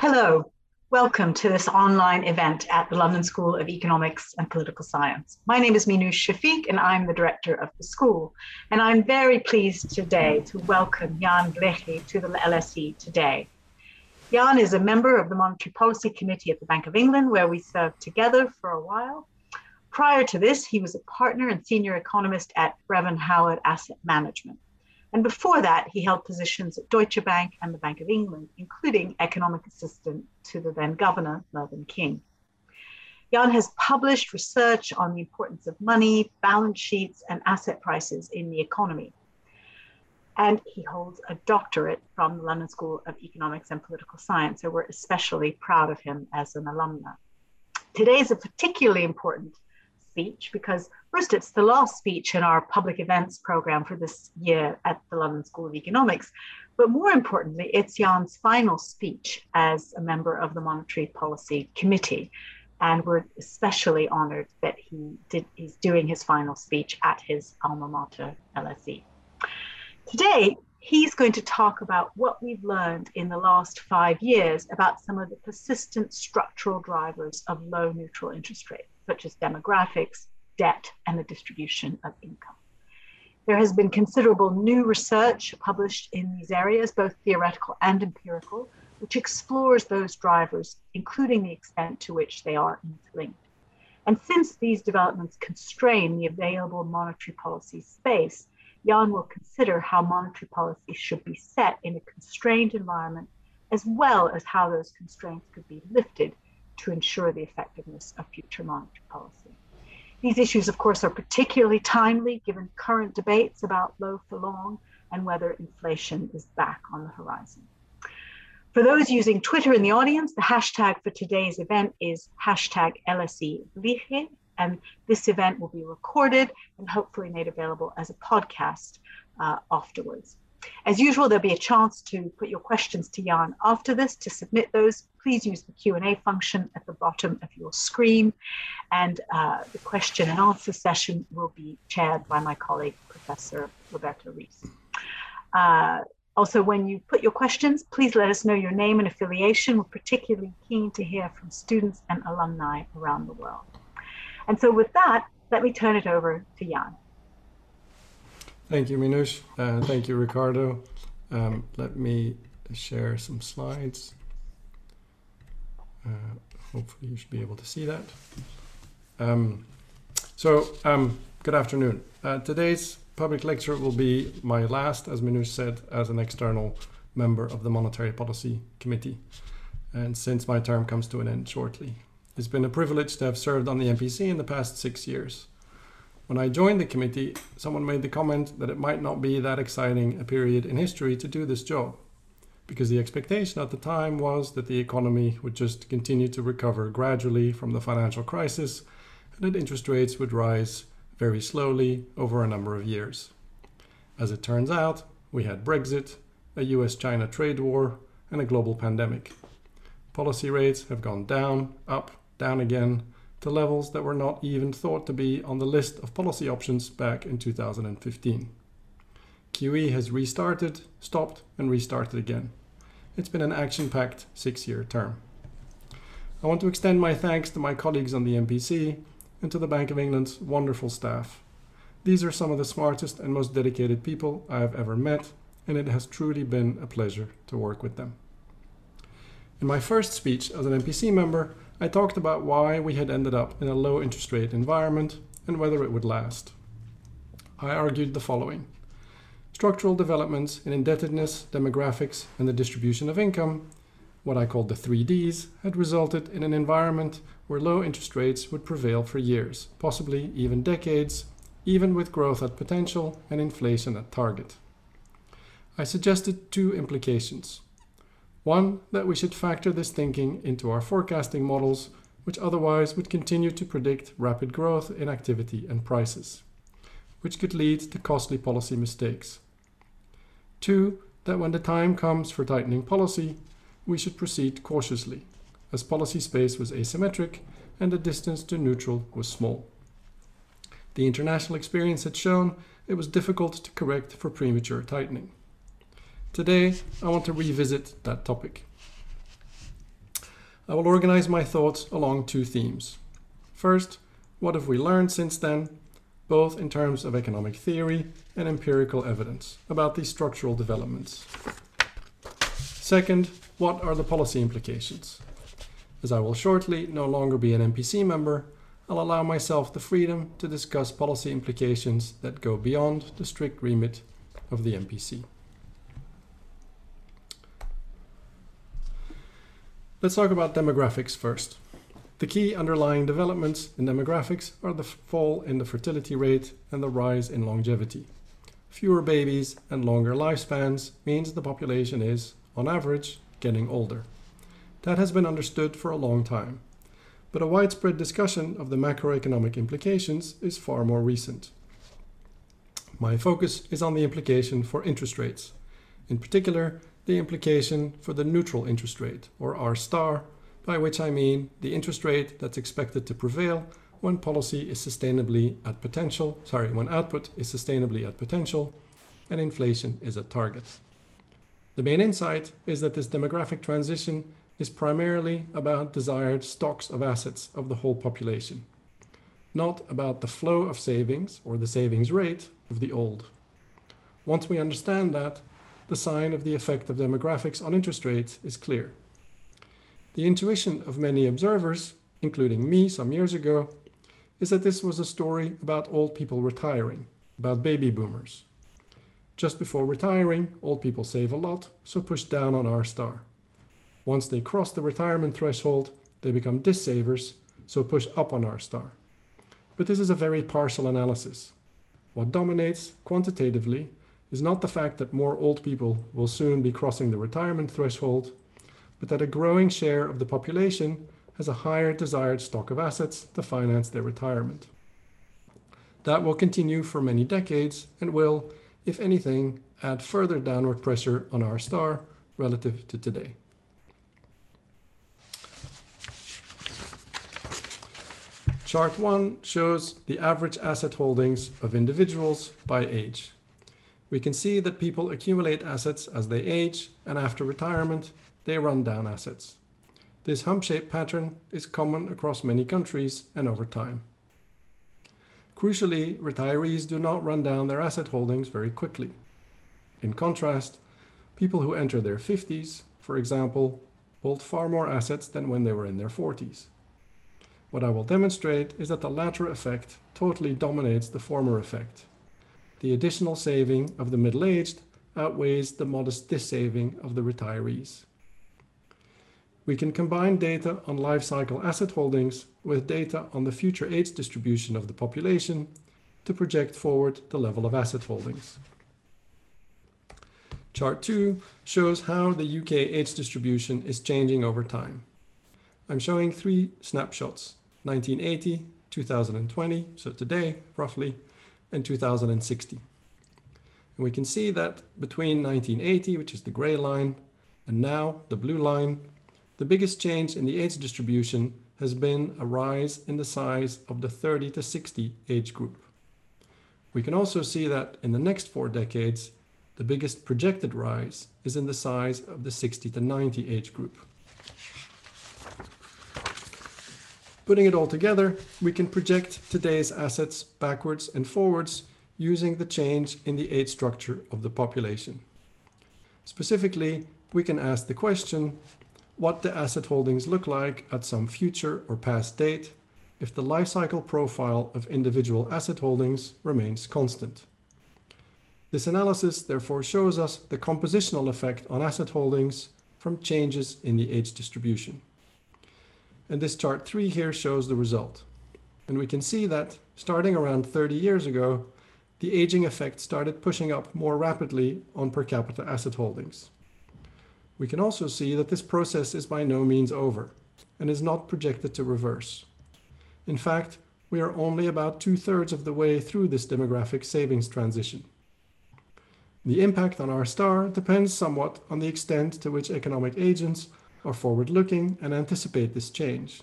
Hello, welcome to this online event at the London School of Economics and Political Science. My name is Minouche Shafik and I'm the director of the school. And I'm very pleased today to welcome Jan Vlieghe to the LSE today. Jan is a member of the Monetary Policy Committee at the Bank of England, where we served together for a while. Prior to this, he was a partner and senior economist at Brevan Howard Asset Management. And before that, he held positions at Deutsche Bank and the Bank of England, including economic assistant to the then governor, Mervyn King. Jan has published research on the importance of money, balance sheets, and asset prices in the economy. And he holds a doctorate from the London School of Economics and Political Science, so we're especially proud of him as an alumna. Today is a particularly important speech because first it's the last speech in our public events program for this year at the London School of Economics. But more importantly, it's Jan's final speech as a member of the Monetary Policy Committee. And we're especially honored that he did he's doing his final speech at his alma mater, LSE. Today, he's going to talk about what we've learned in the last five years about some of the persistent structural drivers of low neutral interest rates such as demographics, debt, and the distribution of income. There has been considerable new research published in these areas, both theoretical and empirical, which explores those drivers, including the extent to which they are interlinked. And since these developments constrain the available monetary policy space, Jan will consider how monetary policy should be set in a constrained environment, as well as how those constraints could be lifted to ensure the effectiveness of future monetary policy. These issues, of course, are particularly timely given current debates about low for long and whether inflation is back on the horizon. For those using Twitter in the audience, the hashtag for today's event is hashtag LSE and this event will be recorded and hopefully made available as a podcast uh, afterwards. As usual, there'll be a chance to put your questions to Jan after this. To submit those, please use the Q&A function at the bottom of your screen. And uh, the question and answer session will be chaired by my colleague, Professor Roberto Reis. Uh, also, when you put your questions, please let us know your name and affiliation. We're particularly keen to hear from students and alumni around the world. And so with that, let me turn it over to Jan. Thank you, Minouche. Uh, thank you, Ricardo. Um, let me share some slides. Uh, hopefully you should be able to see that. Um, so, um, good afternoon. Uh, today's public lecture will be my last, as Minouche said, as an external member of the Monetary Policy Committee. And since my term comes to an end shortly. It's been a privilege to have served on the MPC in the past six years. When I joined the committee, someone made the comment that it might not be that exciting a period in history to do this job, because the expectation at the time was that the economy would just continue to recover gradually from the financial crisis and that interest rates would rise very slowly over a number of years. As it turns out, we had Brexit, a US China trade war, and a global pandemic. Policy rates have gone down, up, down again, to levels that were not even thought to be on the list of policy options back in 2015. QE has restarted, stopped, and restarted again. It's been an action packed six year term. I want to extend my thanks to my colleagues on the MPC and to the Bank of England's wonderful staff. These are some of the smartest and most dedicated people I have ever met, and it has truly been a pleasure to work with them. In my first speech as an MPC member, I talked about why we had ended up in a low interest rate environment and whether it would last. I argued the following. Structural developments in indebtedness, demographics, and the distribution of income, what I called the three Ds, had resulted in an environment where low interest rates would prevail for years, possibly even decades, even with growth at potential and inflation at target. I suggested two implications. One, that we should factor this thinking into our forecasting models, which otherwise would continue to predict rapid growth in activity and prices, which could lead to costly policy mistakes. Two, that when the time comes for tightening policy, we should proceed cautiously, as policy space was asymmetric and the distance to neutral was small. The international experience had shown it was difficult to correct for premature tightening. Today, I want to revisit that topic. I will organize my thoughts along two themes. First, what have we learned since then, both in terms of economic theory and empirical evidence about these structural developments? Second, what are the policy implications? As I will shortly no longer be an MPC member, I'll allow myself the freedom to discuss policy implications that go beyond the strict remit of the MPC. Let's talk about demographics first. The key underlying developments in demographics are the fall in the fertility rate and the rise in longevity. Fewer babies and longer lifespans means the population is, on average, getting older. That has been understood for a long time, but a widespread discussion of the macroeconomic implications is far more recent. My focus is on the implication for interest rates, in particular the implication for the neutral interest rate, or R star, by which I mean the interest rate that's expected to prevail when policy is sustainably at potential, sorry, when output is sustainably at potential and inflation is at target. The main insight is that this demographic transition is primarily about desired stocks of assets of the whole population, not about the flow of savings or the savings rate of the old. Once we understand that, the sign of the effect of demographics on interest rates is clear. The intuition of many observers, including me some years ago, is that this was a story about old people retiring, about baby boomers. Just before retiring, old people save a lot, so push down on R star. Once they cross the retirement threshold, they become dissavers, so push up on R star. But this is a very partial analysis. What dominates quantitatively is not the fact that more old people will soon be crossing the retirement threshold, but that a growing share of the population has a higher desired stock of assets to finance their retirement. That will continue for many decades and will, if anything, add further downward pressure on R star relative to today. Chart 1 shows the average asset holdings of individuals by age we can see that people accumulate assets as they age, and after retirement, they run down assets. This hump-shaped pattern is common across many countries and over time. Crucially, retirees do not run down their asset holdings very quickly. In contrast, people who enter their 50s, for example, hold far more assets than when they were in their 40s. What I will demonstrate is that the latter effect totally dominates the former effect, the additional saving of the middle-aged outweighs the modest dissaving of the retirees. We can combine data on life cycle asset holdings with data on the future age distribution of the population to project forward the level of asset holdings. Chart 2 shows how the UK age distribution is changing over time. I'm showing three snapshots, 1980, 2020, so today roughly, and 2060. And we can see that between 1980, which is the gray line, and now the blue line, the biggest change in the age distribution has been a rise in the size of the 30 to 60 age group. We can also see that in the next four decades, the biggest projected rise is in the size of the 60 to 90 age group. Putting it all together, we can project today's assets backwards and forwards using the change in the age structure of the population. Specifically, we can ask the question, what the asset holdings look like at some future or past date if the life cycle profile of individual asset holdings remains constant. This analysis therefore shows us the compositional effect on asset holdings from changes in the age distribution. And this chart 3 here shows the result. And we can see that starting around 30 years ago, the aging effect started pushing up more rapidly on per capita asset holdings. We can also see that this process is by no means over and is not projected to reverse. In fact, we are only about two-thirds of the way through this demographic savings transition. The impact on R star depends somewhat on the extent to which economic agents are forward-looking and anticipate this change.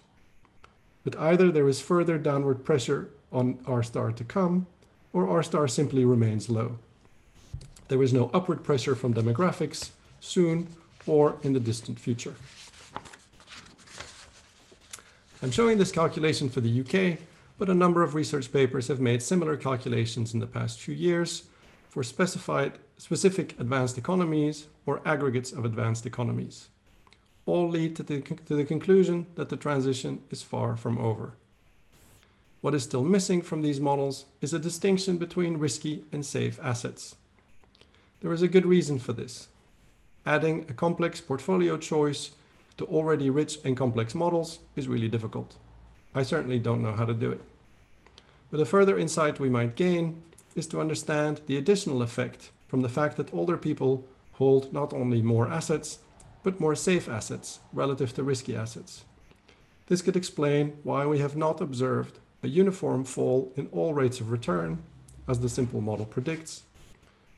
But either there is further downward pressure on R star to come, or R star simply remains low. There is no upward pressure from demographics soon or in the distant future. I'm showing this calculation for the UK, but a number of research papers have made similar calculations in the past few years for specified specific advanced economies or aggregates of advanced economies. All lead to the, to the conclusion that the transition is far from over. What is still missing from these models is a distinction between risky and safe assets. There is a good reason for this. Adding a complex portfolio choice to already rich and complex models is really difficult. I certainly don't know how to do it. But a further insight we might gain is to understand the additional effect from the fact that older people hold not only more assets, but more safe assets relative to risky assets. This could explain why we have not observed a uniform fall in all rates of return, as the simple model predicts,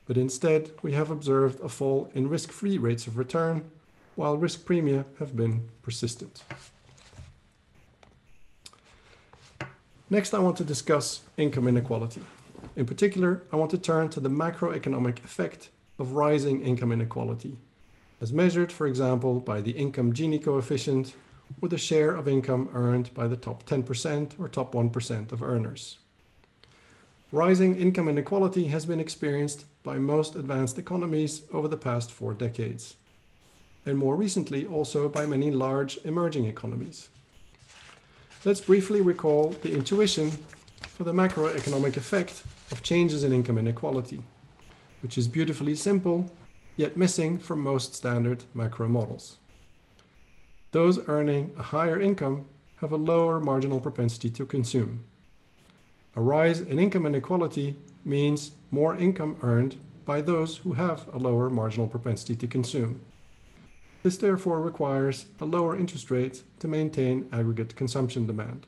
but instead we have observed a fall in risk-free rates of return, while risk premia have been persistent. Next, I want to discuss income inequality. In particular, I want to turn to the macroeconomic effect of rising income inequality, as measured, for example, by the income Gini coefficient or the share of income earned by the top 10% or top 1% of earners. Rising income inequality has been experienced by most advanced economies over the past four decades, and more recently also by many large emerging economies. Let's briefly recall the intuition for the macroeconomic effect of changes in income inequality, which is beautifully simple, yet missing from most standard macro models. Those earning a higher income have a lower marginal propensity to consume. A rise in income inequality means more income earned by those who have a lower marginal propensity to consume. This therefore requires a lower interest rate to maintain aggregate consumption demand.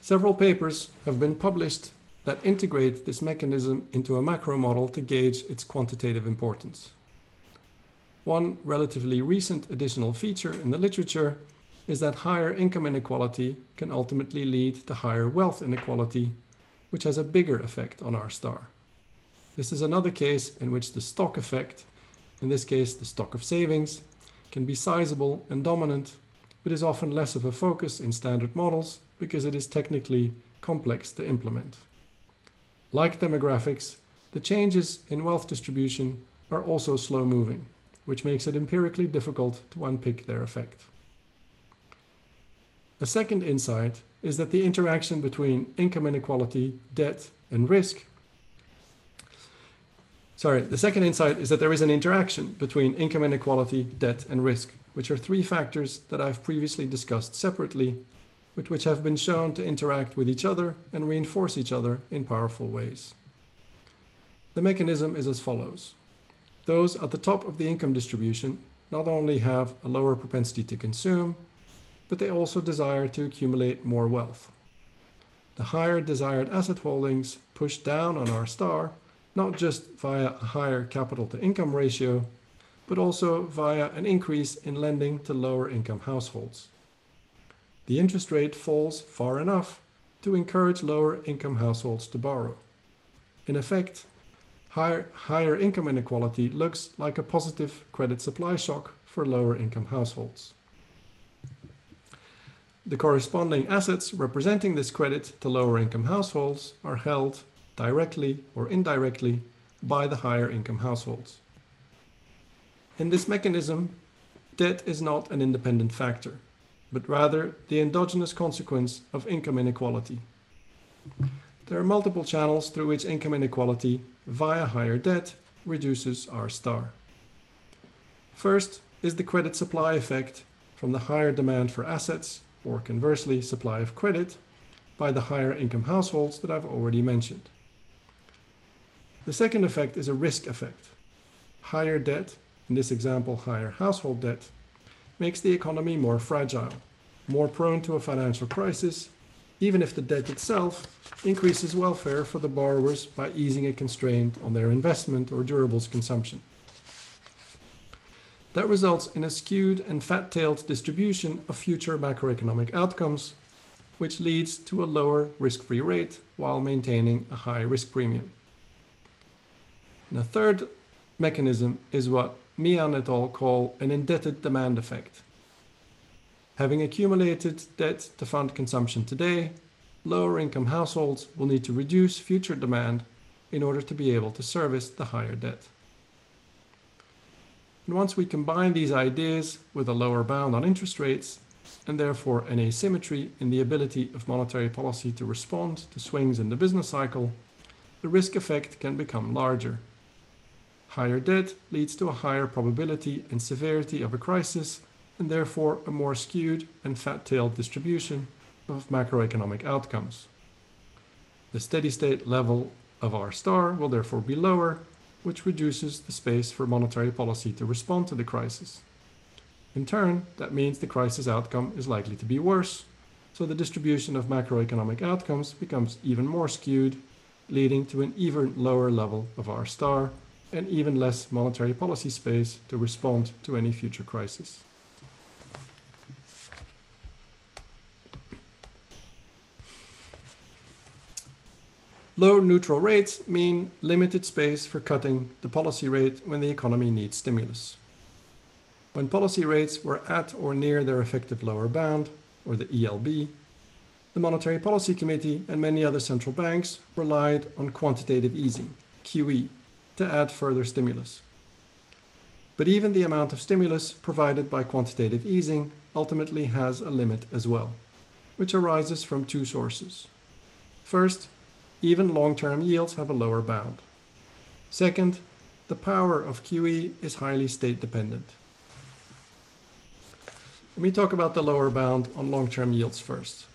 Several papers have been published that integrate this mechanism into a macro model to gauge its quantitative importance. One relatively recent additional feature in the literature is that higher income inequality can ultimately lead to higher wealth inequality, which has a bigger effect on R star. This is another case in which the stock effect, in this case the stock of savings, can be sizable and dominant, but is often less of a focus in standard models because it is technically complex to implement. Like demographics, the changes in wealth distribution are also slow moving which makes it empirically difficult to unpick their effect. A second insight is that the interaction between income inequality, debt, and risk. Sorry, the second insight is that there is an interaction between income inequality, debt, and risk, which are three factors that I've previously discussed separately, but which have been shown to interact with each other and reinforce each other in powerful ways. The mechanism is as follows. Those at the top of the income distribution not only have a lower propensity to consume, but they also desire to accumulate more wealth. The higher desired asset holdings push down on R star, not just via a higher capital to income ratio, but also via an increase in lending to lower income households. The interest rate falls far enough to encourage lower income households to borrow. In effect, higher, higher income inequality looks like a positive credit supply shock for lower income households. The corresponding assets representing this credit to lower income households are held directly or indirectly by the higher income households. In this mechanism, debt is not an independent factor, but rather the endogenous consequence of income inequality. There are multiple channels through which income inequality via higher debt reduces R star. First is the credit supply effect from the higher demand for assets, or conversely, supply of credit, by the higher income households that I've already mentioned. The second effect is a risk effect. Higher debt, in this example higher household debt, makes the economy more fragile, more prone to a financial crisis, even if the debt itself increases welfare for the borrowers by easing a constraint on their investment or durables consumption. That results in a skewed and fat-tailed distribution of future macroeconomic outcomes, which leads to a lower risk-free rate while maintaining a high risk premium. And the third mechanism is what Mian et al. call an indebted demand effect. Having accumulated debt to fund consumption today, lower income households will need to reduce future demand in order to be able to service the higher debt. And once we combine these ideas with a lower bound on interest rates, and therefore an asymmetry in the ability of monetary policy to respond to swings in the business cycle, the risk effect can become larger. Higher debt leads to a higher probability and severity of a crisis, and therefore a more skewed and fat tailed distribution of macroeconomic outcomes. The steady state level of R star will therefore be lower, which reduces the space for monetary policy to respond to the crisis. In turn, that means the crisis outcome is likely to be worse, so the distribution of macroeconomic outcomes becomes even more skewed, leading to an even lower level of R star and even less monetary policy space to respond to any future crisis. Low neutral rates mean limited space for cutting the policy rate when the economy needs stimulus. When policy rates were at or near their effective lower bound, or the ELB, the Monetary Policy Committee and many other central banks relied on quantitative easing, QE, to add further stimulus. But even the amount of stimulus provided by quantitative easing ultimately has a limit as well, which arises from two sources. First, even long-term yields have a lower bound. Second, the power of QE is highly state dependent. Let me talk about the lower bound on long-term yields first.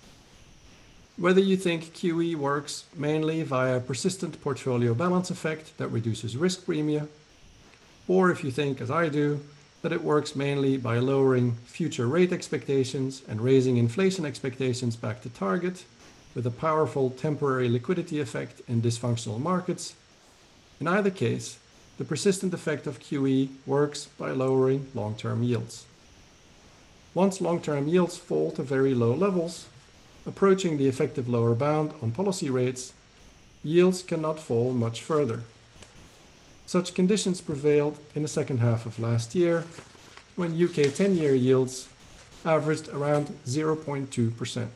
Whether you think QE works mainly via a persistent portfolio balance effect that reduces risk premia, or if you think, as I do, that it works mainly by lowering future rate expectations and raising inflation expectations back to target, with a powerful temporary liquidity effect in dysfunctional markets. In either case, the persistent effect of QE works by lowering long-term yields. Once long-term yields fall to very low levels, approaching the effective lower bound on policy rates, yields cannot fall much further. Such conditions prevailed in the second half of last year, when UK 10-year yields averaged around 0.2%.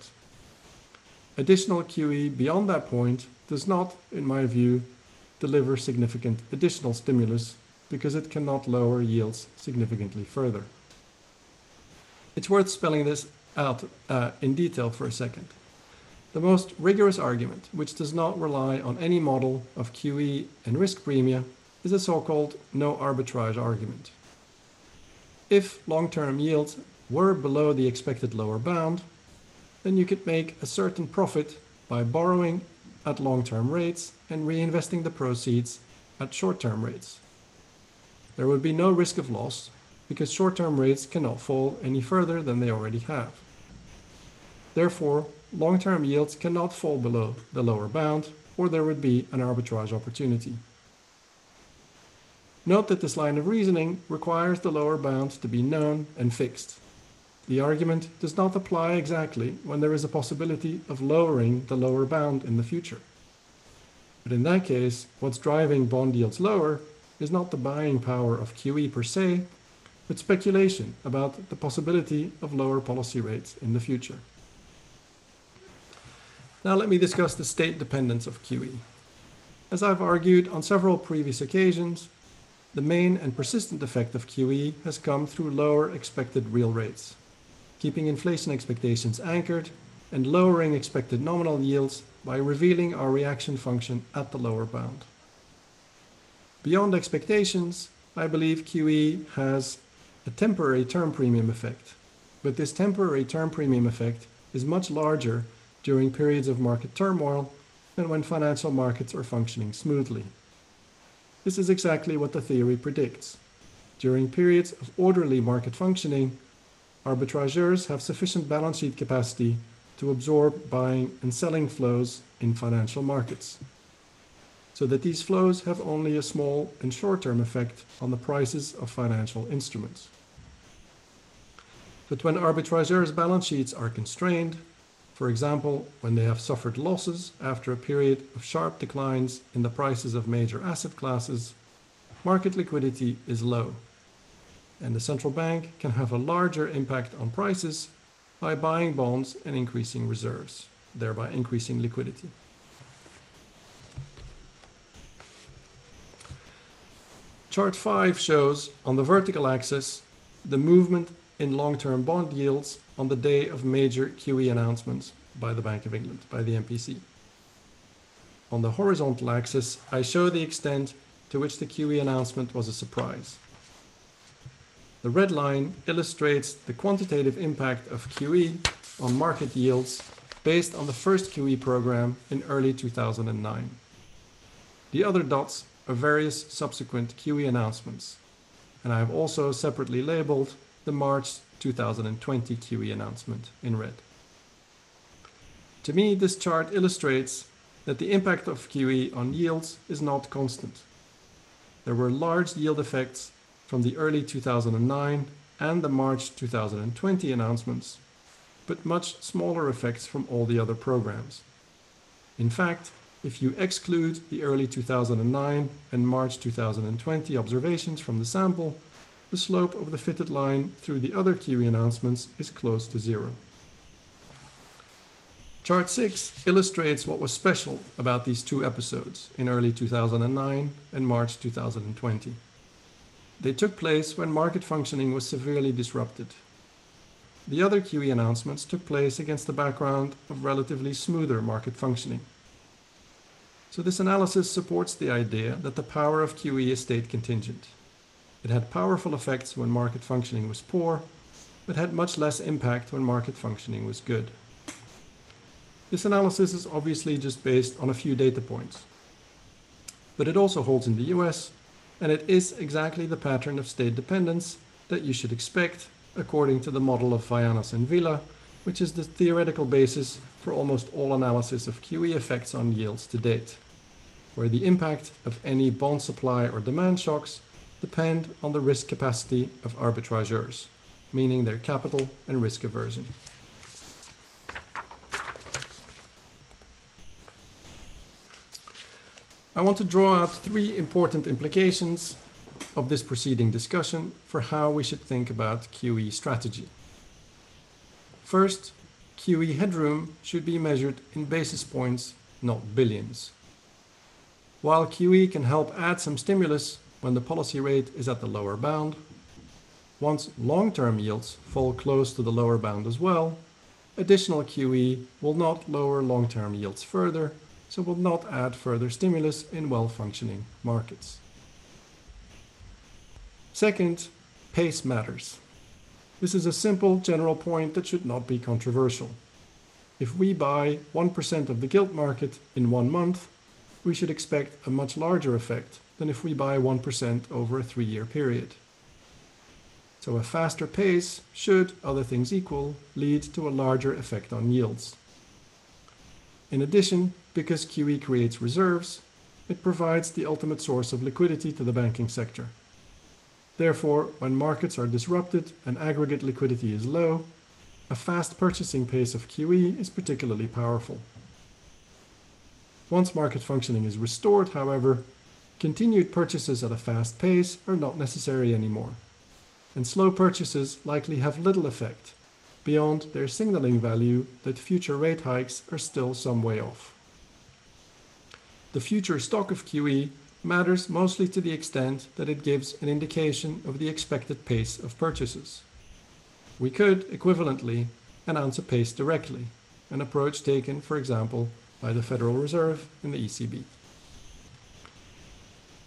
Additional QE beyond that point does not, in my view, deliver significant additional stimulus because it cannot lower yields significantly further. It's worth spelling this out uh, in detail for a second. The most rigorous argument, which does not rely on any model of QE and risk premia, is a so-called no arbitrage argument. If long-term yields were below the expected lower bound, then you could make a certain profit by borrowing at long-term rates and reinvesting the proceeds at short-term rates. There would be no risk of loss because short-term rates cannot fall any further than they already have. Therefore, long-term yields cannot fall below the lower bound or there would be an arbitrage opportunity. Note that this line of reasoning requires the lower bound to be known and fixed. The argument does not apply exactly when there is a possibility of lowering the lower bound in the future. But in that case, what's driving bond yields lower is not the buying power of QE per se, but speculation about the possibility of lower policy rates in the future. Now let me discuss the state dependence of QE. As I've argued on several previous occasions, the main and persistent effect of QE has come through lower expected real rates keeping inflation expectations anchored, and lowering expected nominal yields by revealing our reaction function at the lower bound. Beyond expectations, I believe QE has a temporary term premium effect, but this temporary term premium effect is much larger during periods of market turmoil than when financial markets are functioning smoothly. This is exactly what the theory predicts. During periods of orderly market functioning, arbitrageurs have sufficient balance sheet capacity to absorb buying and selling flows in financial markets, so that these flows have only a small and short-term effect on the prices of financial instruments. But when arbitrageurs' balance sheets are constrained, for example, when they have suffered losses after a period of sharp declines in the prices of major asset classes, market liquidity is low and the central bank can have a larger impact on prices by buying bonds and increasing reserves, thereby increasing liquidity. Chart 5 shows on the vertical axis the movement in long-term bond yields on the day of major QE announcements by the Bank of England, by the MPC. On the horizontal axis, I show the extent to which the QE announcement was a surprise. The red line illustrates the quantitative impact of QE on market yields based on the first QE program in early 2009. The other dots are various subsequent QE announcements, and I have also separately labeled the March 2020 QE announcement in red. To me, this chart illustrates that the impact of QE on yields is not constant. There were large yield effects from the early 2009 and the March 2020 announcements, but much smaller effects from all the other programs. In fact, if you exclude the early 2009 and March 2020 observations from the sample, the slope of the fitted line through the other QE announcements is close to zero. Chart 6 illustrates what was special about these two episodes in early 2009 and March 2020. They took place when market functioning was severely disrupted. The other QE announcements took place against the background of relatively smoother market functioning. So this analysis supports the idea that the power of QE is state contingent. It had powerful effects when market functioning was poor, but had much less impact when market functioning was good. This analysis is obviously just based on a few data points. But it also holds in the US and it is exactly the pattern of state dependence that you should expect according to the model of Vayanos and Vila, which is the theoretical basis for almost all analysis of QE effects on yields to date, where the impact of any bond supply or demand shocks depend on the risk capacity of arbitrageurs, meaning their capital and risk aversion. I want to draw out three important implications of this preceding discussion for how we should think about QE strategy. First, QE headroom should be measured in basis points, not billions. While QE can help add some stimulus when the policy rate is at the lower bound, once long-term yields fall close to the lower bound as well, additional QE will not lower long-term yields further so will not add further stimulus in well-functioning markets. Second, pace matters. This is a simple general point that should not be controversial. If we buy 1% of the gilt market in one month, we should expect a much larger effect than if we buy 1% over a three-year period. So a faster pace should, other things equal, lead to a larger effect on yields. In addition, because QE creates reserves, it provides the ultimate source of liquidity to the banking sector. Therefore, when markets are disrupted and aggregate liquidity is low, a fast purchasing pace of QE is particularly powerful. Once market functioning is restored, however, continued purchases at a fast pace are not necessary anymore, and slow purchases likely have little effect beyond their signaling value that future rate hikes are still some way off. The future stock of QE matters mostly to the extent that it gives an indication of the expected pace of purchases. We could, equivalently, announce a pace directly, an approach taken, for example, by the Federal Reserve and the ECB.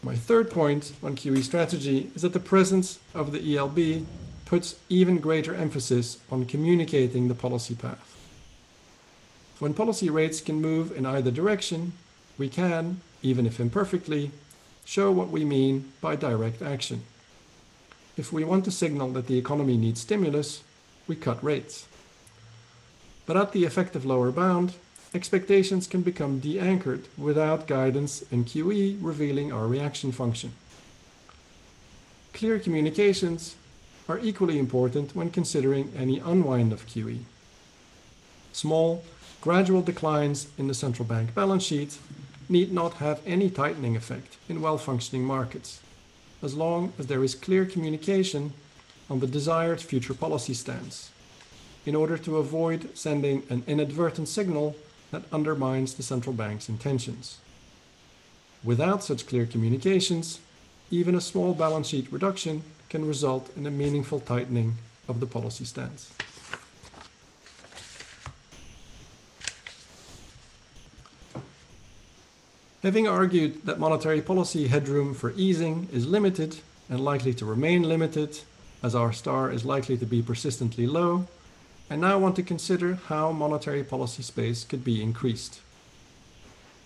My third point on QE strategy is that the presence of the ELB puts even greater emphasis on communicating the policy path. When policy rates can move in either direction, we can, even if imperfectly, show what we mean by direct action. If we want to signal that the economy needs stimulus, we cut rates. But at the effective lower bound, expectations can become de-anchored without guidance in QE revealing our reaction function. Clear communications are equally important when considering any unwind of QE. Small, gradual declines in the central bank balance sheet need not have any tightening effect in well-functioning markets, as long as there is clear communication on the desired future policy stance. in order to avoid sending an inadvertent signal that undermines the central bank's intentions. Without such clear communications, even a small balance sheet reduction can result in a meaningful tightening of the policy stance. Having argued that monetary policy headroom for easing is limited and likely to remain limited, as R star is likely to be persistently low, I now want to consider how monetary policy space could be increased.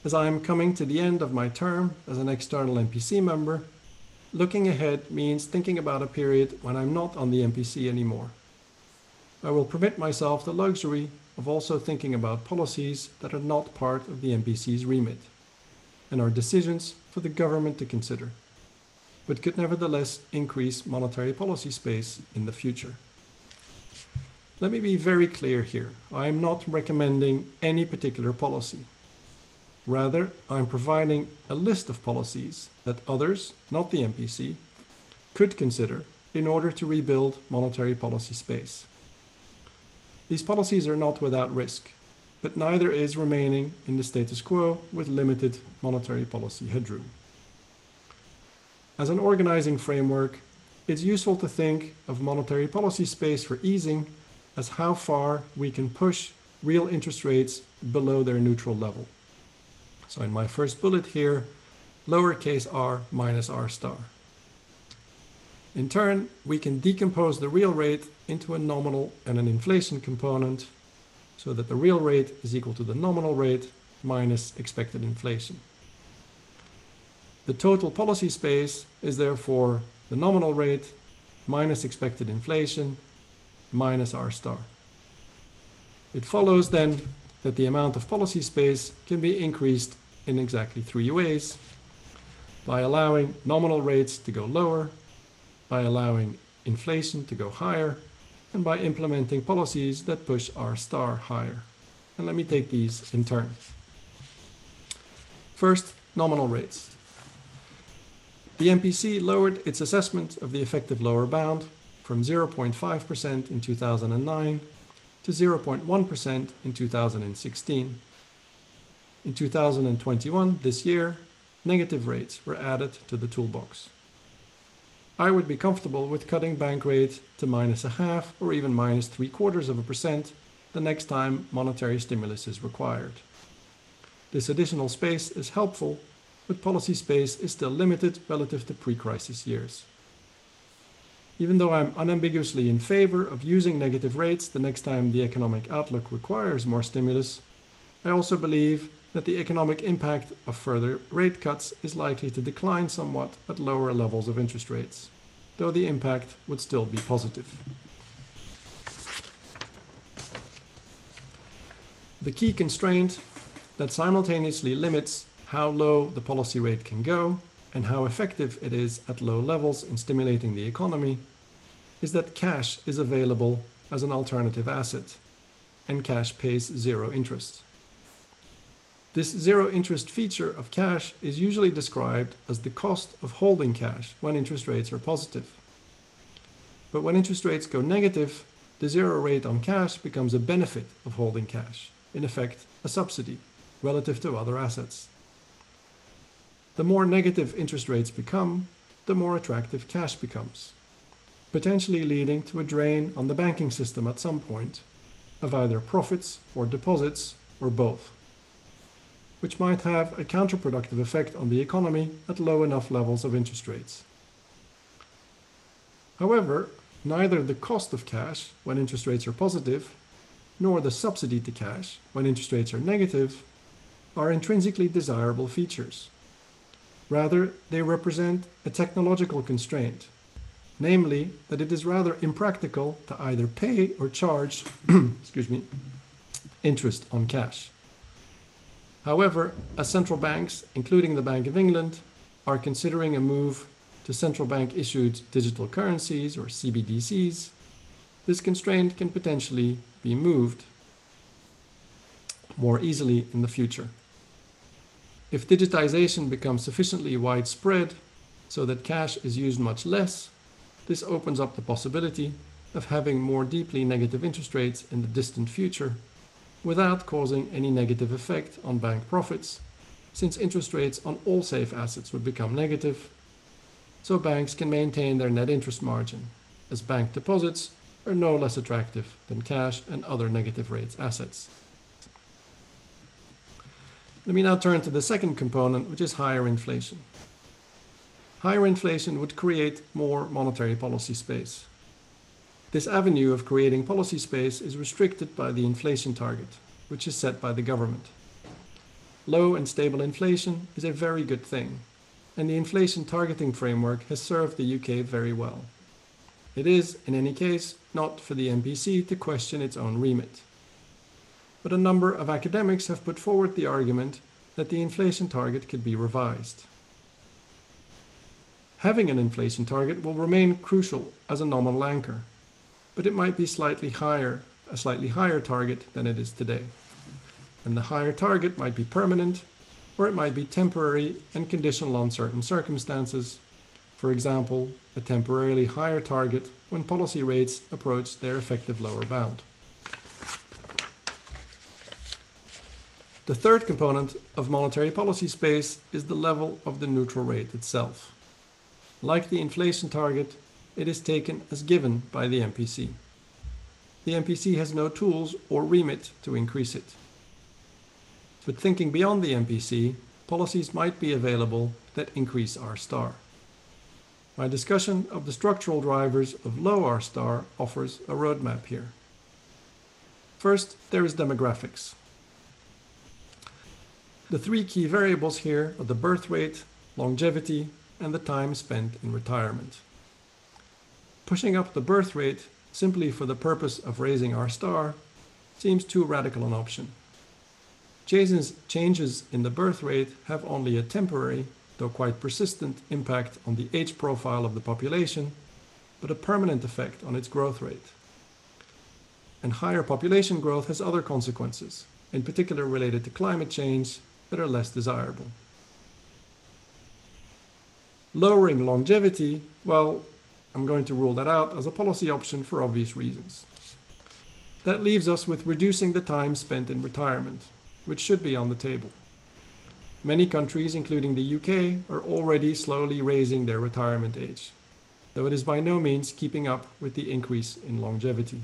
As I am coming to the end of my term as an external MPC member, looking ahead means thinking about a period when I'm not on the MPC anymore. I will permit myself the luxury of also thinking about policies that are not part of the MPC's remit and are decisions for the government to consider, but could nevertheless increase monetary policy space in the future. Let me be very clear here. I am not recommending any particular policy. Rather, I'm providing a list of policies that others, not the MPC, could consider in order to rebuild monetary policy space. These policies are not without risk, but neither is remaining in the status quo with limited monetary policy headroom. As an organizing framework, it's useful to think of monetary policy space for easing as how far we can push real interest rates below their neutral level. So in my first bullet here, lowercase r minus r star. In turn, we can decompose the real rate into a nominal and an inflation component so that the real rate is equal to the nominal rate minus expected inflation. The total policy space is therefore the nominal rate minus expected inflation minus r star. It follows then that the amount of policy space can be increased in exactly three ways. By allowing nominal rates to go lower, by allowing inflation to go higher, and by implementing policies that push R star higher. And let me take these in turn. First, nominal rates. The MPC lowered its assessment of the effective lower bound from 0.5% in 2009 to 0.1% in 2016. In 2021, this year, negative rates were added to the toolbox. I would be comfortable with cutting bank rate to minus a half or even minus three quarters of a percent the next time monetary stimulus is required. This additional space is helpful, but policy space is still limited relative to pre-crisis years. Even though I'm unambiguously in favor of using negative rates the next time the economic outlook requires more stimulus, I also believe that the economic impact of further rate cuts is likely to decline somewhat at lower levels of interest rates, though the impact would still be positive. The key constraint that simultaneously limits how low the policy rate can go and how effective it is at low levels in stimulating the economy is that cash is available as an alternative asset, and cash pays zero interest. This zero interest feature of cash is usually described as the cost of holding cash when interest rates are positive. But when interest rates go negative, the zero rate on cash becomes a benefit of holding cash, in effect, a subsidy relative to other assets. The more negative interest rates become, the more attractive cash becomes, potentially leading to a drain on the banking system at some point of either profits or deposits or both, which might have a counterproductive effect on the economy at low enough levels of interest rates. However, neither the cost of cash when interest rates are positive nor the subsidy to cash when interest rates are negative are intrinsically desirable features. Rather, they represent a technological constraint, namely that it is rather impractical to either pay or charge excuse me, interest on cash. However, as central banks, including the Bank of England, are considering a move to central bank issued digital currencies or CBDCs, this constraint can potentially be moved more easily in the future. If digitization becomes sufficiently widespread so that cash is used much less, this opens up the possibility of having more deeply negative interest rates in the distant future without causing any negative effect on bank profits, since interest rates on all safe assets would become negative, so banks can maintain their net interest margin, as bank deposits are no less attractive than cash and other negative rates assets. Let me now turn to the second component, which is higher inflation. Higher inflation would create more monetary policy space. This avenue of creating policy space is restricted by the inflation target, which is set by the government. Low and stable inflation is a very good thing, and the inflation targeting framework has served the UK very well. It is, in any case, not for the MPC to question its own remit. But a number of academics have put forward the argument that the inflation target could be revised. Having an inflation target will remain crucial as a nominal anchor, but it might be slightly higher, a slightly higher target than it is today. And the higher target might be permanent, or it might be temporary and conditional on certain circumstances. For example, a temporarily higher target when policy rates approach their effective lower bound. The third component of monetary policy space is the level of the neutral rate itself. Like the inflation target, it is taken as given by the MPC. The MPC has no tools or remit to increase it. But thinking beyond the MPC, policies might be available that increase R star. My discussion of the structural drivers of low R star offers a roadmap here. First, there is demographics. The three key variables here are the birth rate, longevity, and the time spent in retirement. Pushing up the birth rate simply for the purpose of raising R star seems too radical an option. Jason's Changes in the birth rate have only a temporary, though quite persistent, impact on the age profile of the population, but a permanent effect on its growth rate. And higher population growth has other consequences, in particular related to climate change, that are less desirable. Lowering longevity, well, I'm going to rule that out as a policy option for obvious reasons. That leaves us with reducing the time spent in retirement, which should be on the table. Many countries, including the UK, are already slowly raising their retirement age, though it is by no means keeping up with the increase in longevity.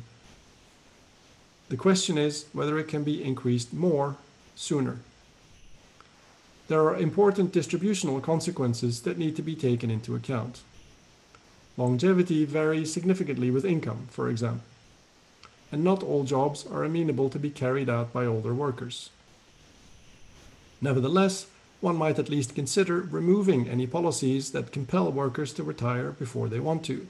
The question is whether it can be increased more sooner. There are important distributional consequences that need to be taken into account. Longevity varies significantly with income, for example, and not all jobs are amenable to be carried out by older workers. Nevertheless, one might at least consider removing any policies that compel workers to retire before they want to,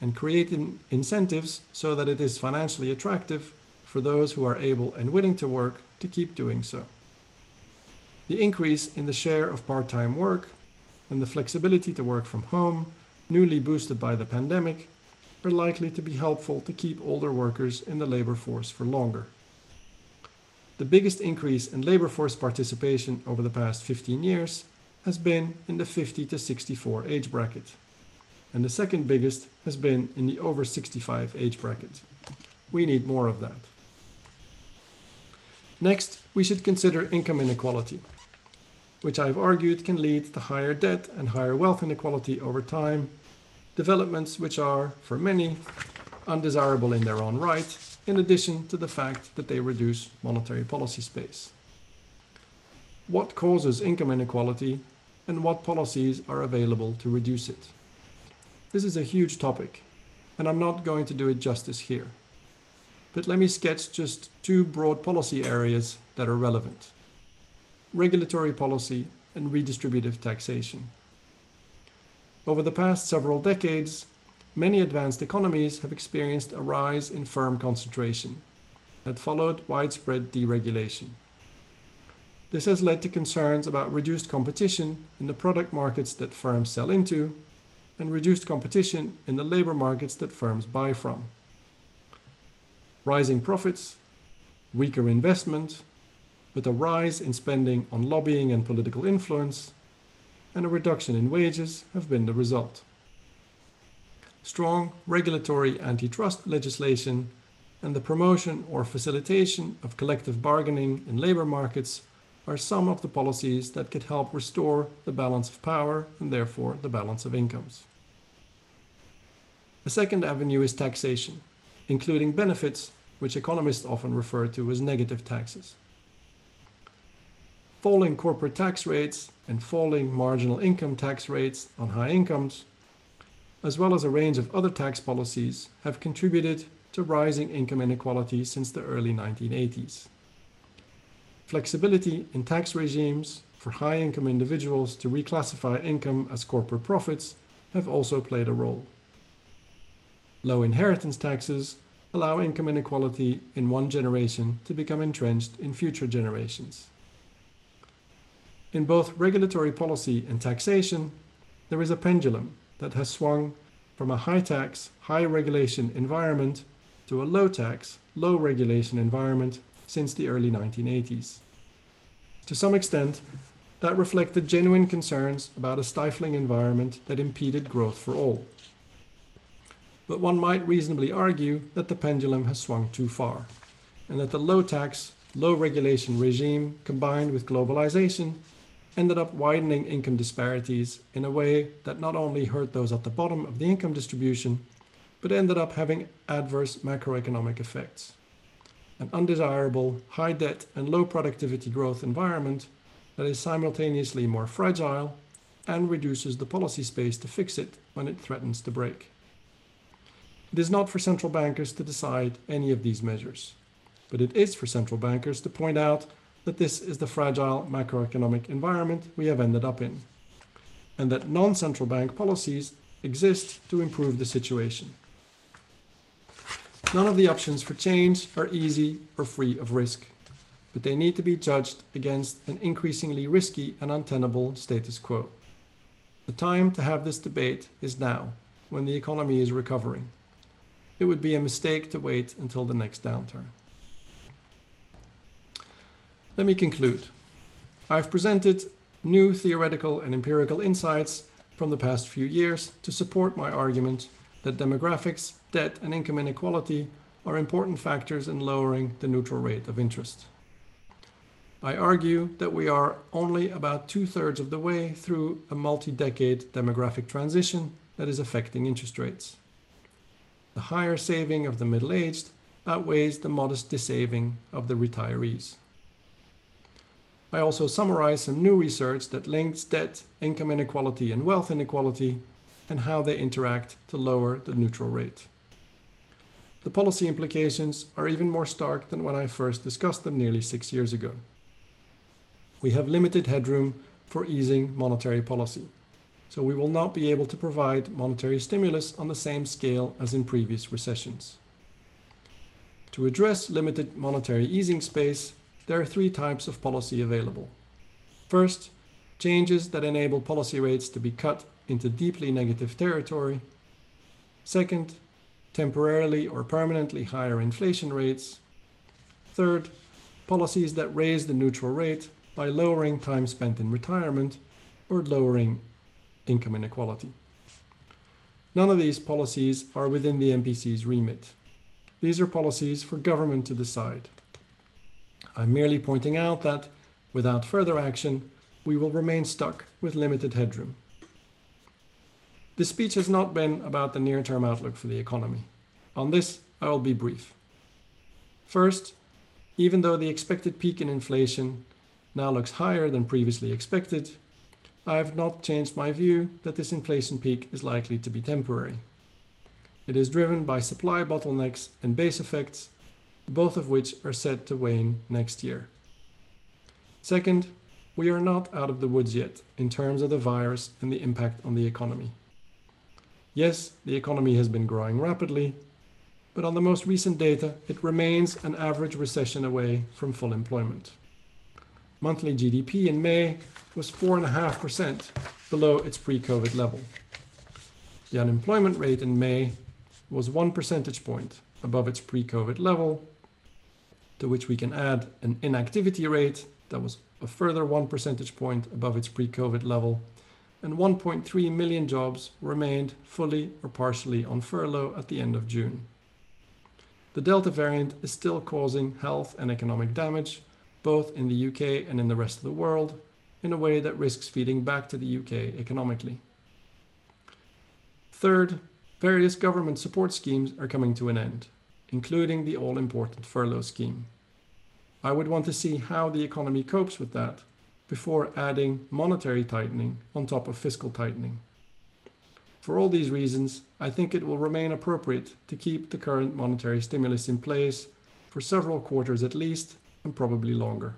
and creating incentives so that it is financially attractive for those who are able and willing to work to keep doing so. The increase in the share of part time work and the flexibility to work from home newly boosted by the pandemic, are likely to be helpful to keep older workers in the labor force for longer. The biggest increase in labor force participation over the past 15 years has been in the 50 to 64 age bracket, and the second biggest has been in the over 65 age bracket. We need more of that. Next, we should consider income inequality which I've argued can lead to higher debt and higher wealth inequality over time, developments which are, for many, undesirable in their own right, in addition to the fact that they reduce monetary policy space. What causes income inequality and what policies are available to reduce it? This is a huge topic, and I'm not going to do it justice here. But let me sketch just two broad policy areas that are relevant regulatory policy, and redistributive taxation. Over the past several decades, many advanced economies have experienced a rise in firm concentration that followed widespread deregulation. This has led to concerns about reduced competition in the product markets that firms sell into and reduced competition in the labor markets that firms buy from. Rising profits, weaker investment, with a rise in spending on lobbying and political influence, and a reduction in wages have been the result. strong regulatory antitrust legislation, and the promotion or facilitation of collective bargaining in labor markets are some of the policies that could help restore the balance of power and therefore the balance of incomes. The second avenue is taxation, including benefits, which economists often refer to as negative taxes. Falling corporate tax rates and falling marginal income tax rates on high incomes, as well as a range of other tax policies, have contributed to rising income inequality since the early 1980s. Flexibility in tax regimes for high income individuals to reclassify income as corporate profits have also played a role. Low inheritance taxes allow income inequality in one generation to become entrenched in future generations. In both regulatory policy and taxation, there is a pendulum that has swung from a high tax, high regulation environment to a low tax, low regulation environment since the early 1980s. To some extent, that reflected genuine concerns about a stifling environment that impeded growth for all. But one might reasonably argue that the pendulum has swung too far, and that the low tax, low regulation regime combined with globalization ended up widening income disparities in a way that not only hurt those at the bottom of the income distribution, but ended up having adverse macroeconomic effects. An undesirable, high debt and low productivity growth environment that is simultaneously more fragile and reduces the policy space to fix it when it threatens to break. It is not for central bankers to decide any of these measures, but it is for central bankers to point out that this is the fragile macroeconomic environment we have ended up in, and that non central bank policies exist to improve the situation. None of the options for change are easy or free of risk, but they need to be judged against an increasingly risky and untenable status quo. The time to have this debate is now, when the economy is recovering. It would be a mistake to wait until the next downturn. Let me conclude. I've presented new theoretical and empirical insights from the past few years to support my argument that demographics, debt, and income inequality are important factors in lowering the neutral rate of interest. I argue that we are only about two thirds of the way through a multi decade demographic transition that is affecting interest rates. The higher saving of the middle aged outweighs the modest dissaving of the retirees. I also summarize some new research that links debt, income inequality, and wealth inequality and how they interact to lower the neutral rate. The policy implications are even more stark than when I first discussed them nearly six years ago. We have limited headroom for easing monetary policy, so we will not be able to provide monetary stimulus on the same scale as in previous recessions. To address limited monetary easing space, there are three types of policy available. First, changes that enable policy rates to be cut into deeply negative territory. Second, temporarily or permanently higher inflation rates. Third, policies that raise the neutral rate by lowering time spent in retirement or lowering income inequality. None of these policies are within the MPC's remit. These are policies for government to decide. I'm merely pointing out that, without further action, we will remain stuck with limited headroom. This speech has not been about the near term outlook for the economy. On this, I will be brief. First, even though the expected peak in inflation now looks higher than previously expected, I have not changed my view that this inflation peak is likely to be temporary. It is driven by supply bottlenecks and base effects, both of which are set to wane next year. Second, we are not out of the woods yet in terms of the virus and the impact on the economy. Yes, the economy has been growing rapidly, but on the most recent data, it remains an average recession away from full employment. Monthly GDP in May was 4.5% below its pre COVID level. The unemployment rate in May was one percentage point above its pre COVID level, to which we can add an inactivity rate that was a further one percentage point above its pre COVID level, and 1.3 million jobs remained fully or partially on furlough at the end of June. The Delta variant is still causing health and economic damage, both in the UK and in the rest of the world, in a way that risks feeding back to the UK economically. Third, various government support schemes are coming to an end, including the all important furlough scheme. I would want to see how the economy copes with that before adding monetary tightening on top of fiscal tightening. For all these reasons, I think it will remain appropriate to keep the current monetary stimulus in place for several quarters at least, and probably longer.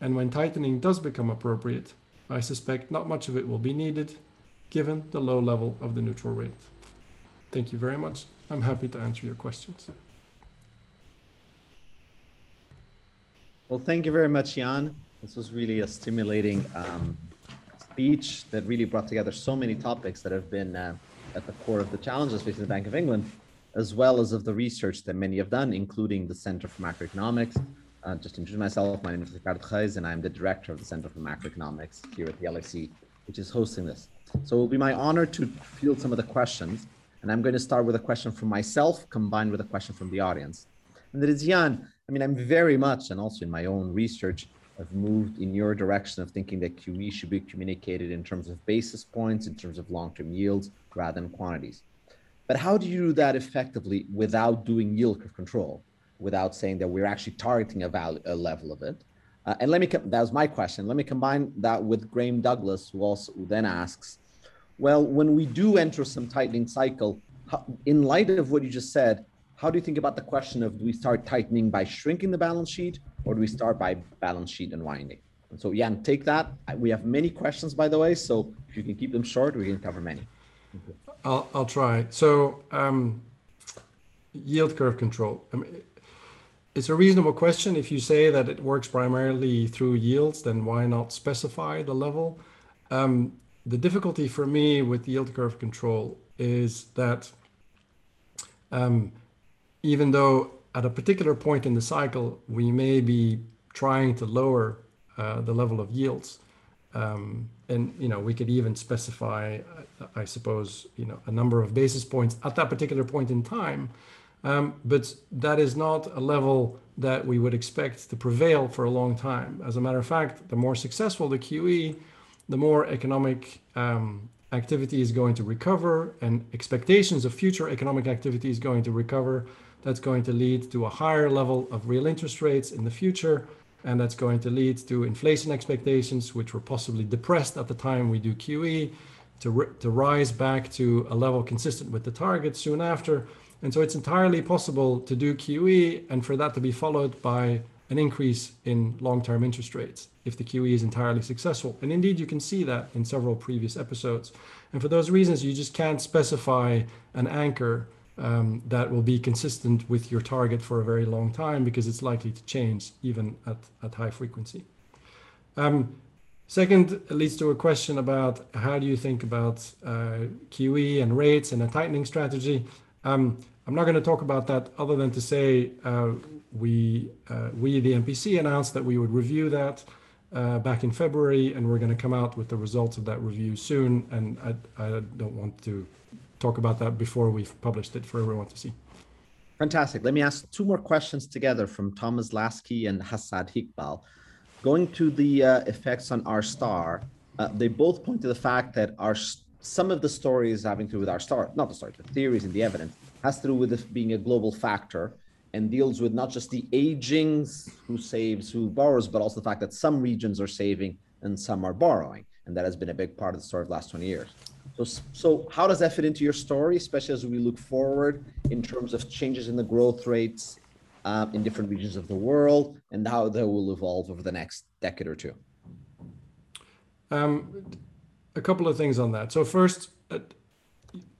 And when tightening does become appropriate, I suspect not much of it will be needed, given the low level of the neutral rate. Thank you very much. I'm happy to answer your questions. Well, thank you very much, Jan. This was really a stimulating um, speech that really brought together so many topics that have been uh, at the core of the challenges facing the Bank of England, as well as of the research that many have done, including the Center for Macroeconomics. Uh, just to introduce myself, my name is Ricardo Reis, and I'm the director of the Center for Macroeconomics here at the LSE, which is hosting this. So it will be my honor to field some of the questions. And I'm going to start with a question from myself combined with a question from the audience. And that is, Jan, I mean, I'm very much, and also in my own research, have moved in your direction of thinking that QE should be communicated in terms of basis points, in terms of long-term yields, rather than quantities. But how do you do that effectively without doing yield curve control, without saying that we're actually targeting a, value, a level of it? Uh, and let me, that was my question. Let me combine that with Graham Douglas, who also who then asks, well, when we do enter some tightening cycle, in light of what you just said, how do you think about the question of do we start tightening by shrinking the balance sheet or do we start by balance sheet unwinding? And so Jan, take that. We have many questions, by the way, so if you can keep them short, we can cover many. I'll, I'll try. So um, yield curve control. I mean, it's a reasonable question. If you say that it works primarily through yields, then why not specify the level? Um, the difficulty for me with yield curve control is that um, even though at a particular point in the cycle, we may be trying to lower uh, the level of yields. Um, and you know we could even specify, uh, I suppose, you know, a number of basis points at that particular point in time. Um, but that is not a level that we would expect to prevail for a long time. As a matter of fact, the more successful the QE, the more economic um, activity is going to recover and expectations of future economic activity is going to recover that's going to lead to a higher level of real interest rates in the future. And that's going to lead to inflation expectations, which were possibly depressed at the time we do QE, to, to rise back to a level consistent with the target soon after. And so it's entirely possible to do QE and for that to be followed by an increase in long-term interest rates if the QE is entirely successful. And indeed, you can see that in several previous episodes. And for those reasons, you just can't specify an anchor um, that will be consistent with your target for a very long time because it's likely to change even at, at high frequency. Um, second leads to a question about how do you think about uh, QE and rates and a tightening strategy. Um, I'm not going to talk about that other than to say uh, we, uh, we, the MPC, announced that we would review that uh, back in February, and we're going to come out with the results of that review soon. And I, I don't want to talk about that before we've published it for everyone to see. Fantastic. Let me ask two more questions together from Thomas Lasky and Hassad Hikbal. Going to the uh, effects on R star, uh, they both point to the fact that our some of the stories having to do with R star, not the stories, the theories and the evidence, has to do with it being a global factor and deals with not just the aging, who saves, who borrows, but also the fact that some regions are saving and some are borrowing. And that has been a big part of the story of the last 20 years. So, so how does that fit into your story, especially as we look forward in terms of changes in the growth rates um, in different regions of the world and how they will evolve over the next decade or two? Um, a couple of things on that. So first, uh,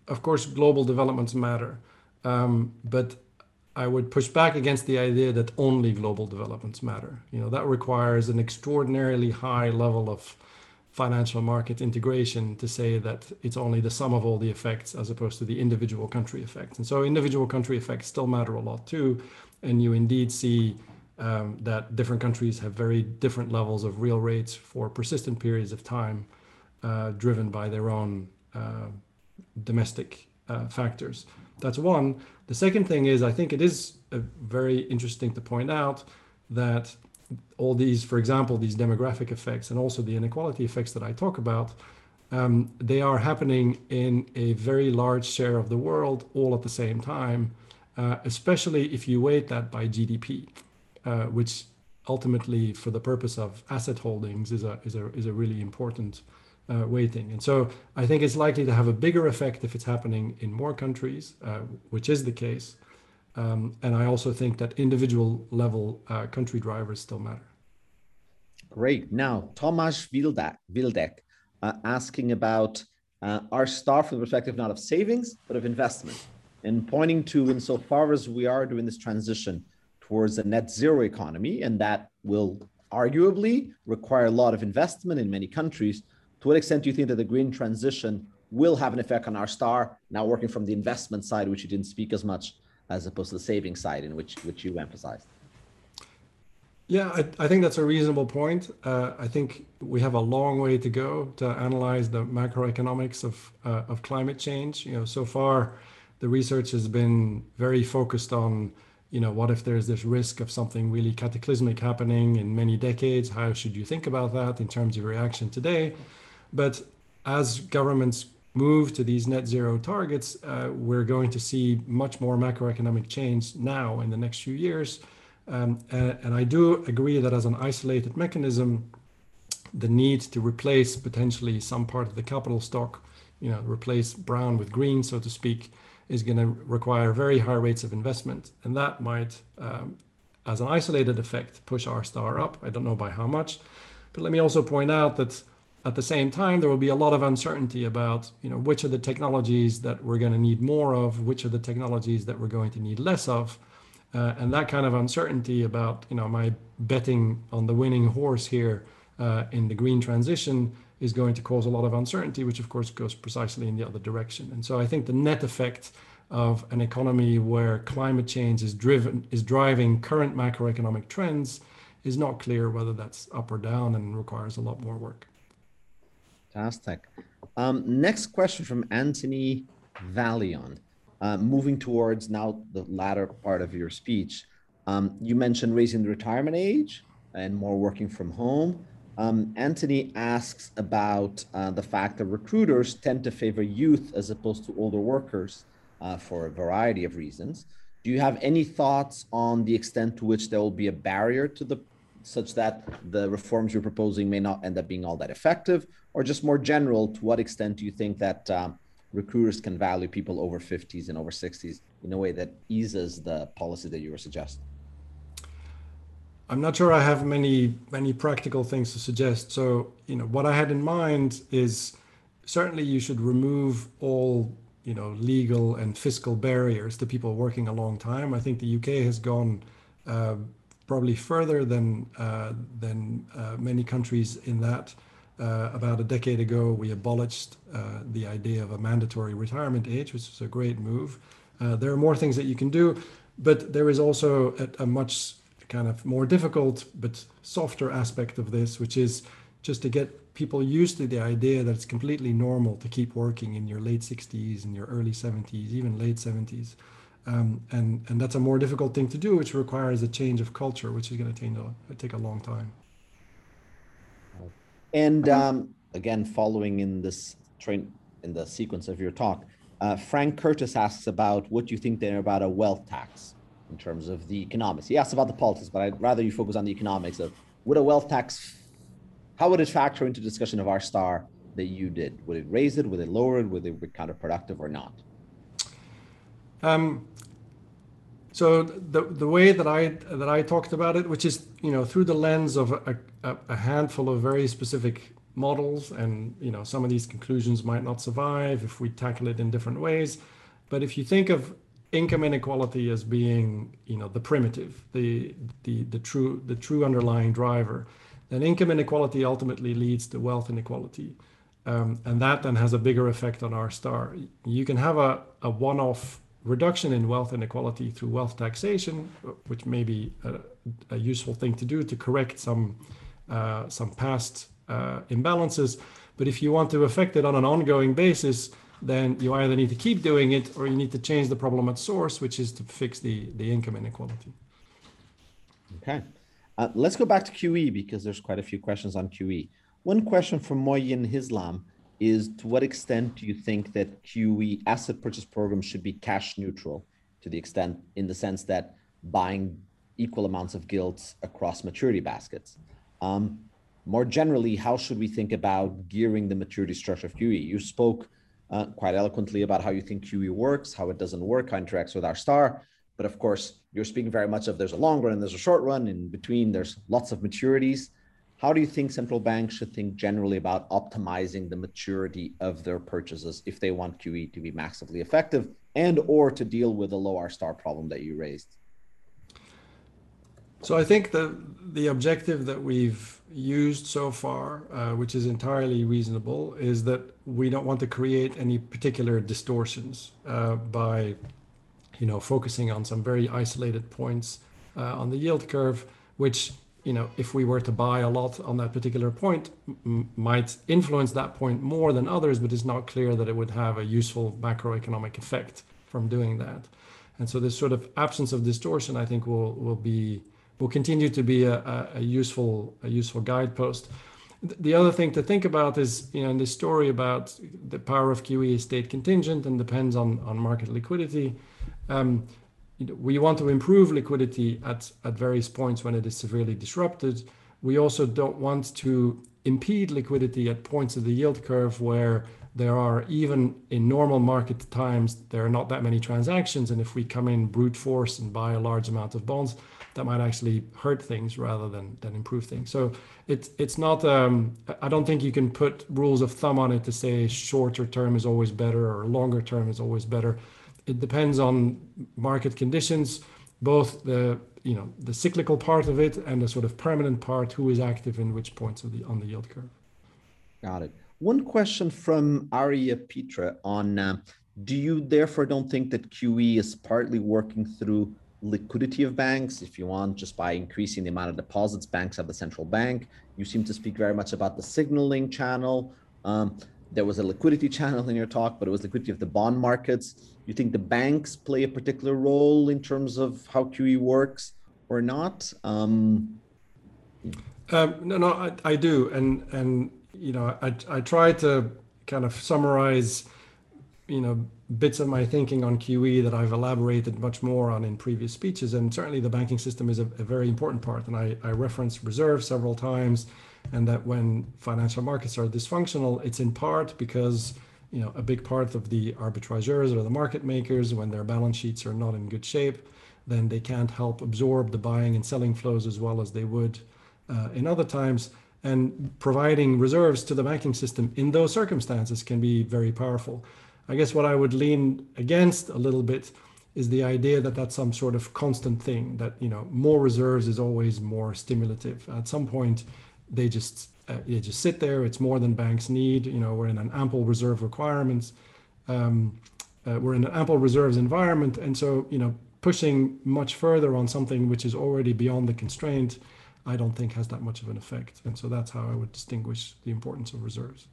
of course, global developments matter, um, but I would push back against the idea that only global developments matter. You know that requires an extraordinarily high level of financial market integration to say that it's only the sum of all the effects as opposed to the individual country effects. And so individual country effects still matter a lot too. And you indeed see um, that different countries have very different levels of real rates for persistent periods of time. uh, driven by their own uh, domestic uh, factors. That's one. The second thing is, I think it is very interesting to point out that all these, for example, these demographic effects and also the inequality effects that I talk about, um, they are happening in a very large share of the world all at the same time, uh, especially if you weight that by GDP, uh, which ultimately, for the purpose of asset holdings, is a is a is a really important uh, weighting. And so I think it's likely to have a bigger effect if it's happening in more countries, uh, which is the case. Um, and I also think that individual level uh, country drivers still matter. Great. Now, Tomasz Wildek, Wildek uh, asking about uh, R-star from the perspective not of savings, but of investment, and pointing to insofar as we are doing this transition towards a net zero economy, and that will arguably require a lot of investment in many countries. To what extent do you think that the green transition will have an effect on R star Now, working from the investment side, which you didn't speak as much as opposed to the saving side, in which which you emphasized. Yeah, I, I think that's a reasonable point. Uh, I think we have a long way to go to analyze the macroeconomics of uh, of climate change. You know, so far, the research has been very focused on, you know, what if there's this risk of something really cataclysmic happening in many decades? How should you think about that in terms of reaction today? But as governments move to these net zero targets, uh, we're going to see much more macroeconomic change now in the next few years. Um, and, and, I do agree that as an isolated mechanism, the need to replace potentially some part of the capital stock, you know, replace brown with green, so to speak, is going to require very high rates of investment. And that might, um, as an isolated effect, push R star up. I don't know by how much. But let me also point out that at the same time, there will be a lot of uncertainty about, you know, which are the technologies that we're going to need more of, which are the technologies that we're going to need less of. Uh, and that kind of uncertainty about, you know, my betting on the winning horse here uh, in the green transition is going to cause a lot of uncertainty, which of course goes precisely in the other direction. And so I think the net effect of an economy where climate change is driven is driving current macroeconomic trends is not clear whether that's up or down and requires a lot more work. Fantastic. Um, next question from Anthony Valion. Uh, moving towards now the latter part of your speech, um, you mentioned raising the retirement age and more working from home. Um, Anthony asks about uh, the fact that recruiters tend to favor youth as opposed to older workers uh, for a variety of reasons. Do you have any thoughts on the extent to which there will be a barrier to the such that the reforms you're proposing may not end up being all that effective? Or just more general, to what extent do you think that um, recruiters can value people over 50s and over 60s in a way that eases the policy that you were suggesting? I'm not sure I have many many practical things to suggest. So, you know, what I had in mind is certainly you should remove all, you know, legal and fiscal barriers to people working a long time. I think the UK has gone uh, probably further than uh, than uh, many countries in that. Uh, about a decade ago, we abolished uh, the idea of a mandatory retirement age, which is a great move. Uh, there are more things that you can do, but there is also a, a, much kind of more difficult but softer aspect of this, which is just to get people used to the idea that it's completely normal to keep working in your late 60s and your early 70s, even late 70s. Um, and and that's a more difficult thing to do, which requires a change of culture, which is going to take a long time. And um, again, following in this train in the sequence of your talk, uh, Frank Curtis asks about what you think there about a wealth tax in terms of the economics. He asks about the politics, but I'd rather you focus on the economics of would a wealth tax, how would it factor into discussion of R star that you did? Would it raise it? Would it lower it? Would it be counterproductive or not? Um, so the the way that I that I talked about it, which is you know through the lens of a, a, a, handful of very specific models, and you know some of these conclusions might not survive if we tackle it in different ways. But if you think of income inequality as being you know the primitive, the the the true the true underlying driver, then income inequality ultimately leads to wealth inequality. Um, and that then has a bigger effect on R star. You can have a, a one-off reduction in wealth inequality through wealth taxation, which may be a, a useful thing to do to correct some uh, some past uh, imbalances. But if you want to affect it on an ongoing basis, then you either need to keep doing it or you need to change the problem at source, which is to fix the, the income inequality. Okay. Uh, let's go back to QE because there's quite a few questions on QE. One question from Moyin Hislam is to what extent do you think that QE asset purchase programs should be cash neutral to the extent in the sense that buying equal amounts of gilts across maturity baskets? Um, more generally, how should we think about gearing the maturity structure of QE? You spoke uh, quite eloquently about how you think QE works, how it doesn't work, how it interacts with R star. But of course, you're speaking very much of there's a long run and there's a short run. In between, there's lots of maturities. How do you think central banks should think generally about optimizing the maturity of their purchases if they want QE to be massively effective and or to deal with the low R-star problem that you raised? So I think the the objective that we've used so far, uh, which is entirely reasonable, is that we don't want to create any particular distortions uh, by, you know, focusing on some very isolated points uh, on the yield curve, which you know, if we were to buy a lot on that particular point, might influence that point more than others, but it's not clear that it would have a useful macroeconomic effect from doing that. And so this sort of absence of distortion, I think, will will be will continue to be a, a, a useful a useful guidepost. The other thing to think about is, you know, in this story about the power of QE is state contingent and depends on, on market liquidity. Um, we want to improve liquidity at, at various points when it is severely disrupted. We also don't want to impede liquidity at points of the yield curve where there are even in normal market times there are not that many transactions and if we come in brute force and buy a large amount of bonds that might actually hurt things rather than improve things. So it's it's not. Um, I don't think you can put rules of thumb on it to say shorter term is always better or longer term is always better. It depends on market conditions, both the you know the cyclical part of it and the sort of permanent part. Who is active in which points of the on the yield curve? Got it. One question from Arya Petra on. Uh, do you therefore don't think that QE is partly working through liquidity of banks, if you want, just by increasing the amount of deposits banks have the central bank. You seem to speak very much about the signaling channel. Um, there was a liquidity channel in your talk, but it was liquidity of the bond markets. You think the banks play a particular role in terms of how QE works or not? Um, um, no, no, I, I, do, and and you know, I I try to kind of summarize, you know, bits of my thinking on QE that I've elaborated much more on in previous speeches. And certainly the banking system is a, a very important part. And I, I reference reserves several times, and that when financial markets are dysfunctional, it's in part because you know a big part of the arbitrageurs or the market makers, when their balance sheets are not in good shape, then they can't help absorb the buying and selling flows as well as they would uh, in other times. And providing reserves to the banking system in those circumstances can be very powerful. I guess what I would lean against a little bit is the idea that that's some sort of constant thing that you know more reserves is always more stimulative at some point they just uh, they just sit there. It's more than banks need. You know we're in an ample reserve requirements. Um, uh, we're in an ample reserves environment. And so you know pushing much further on something which is already beyond the constraint i don't think has that much of an effect. And so that's how i would distinguish the importance of reserves.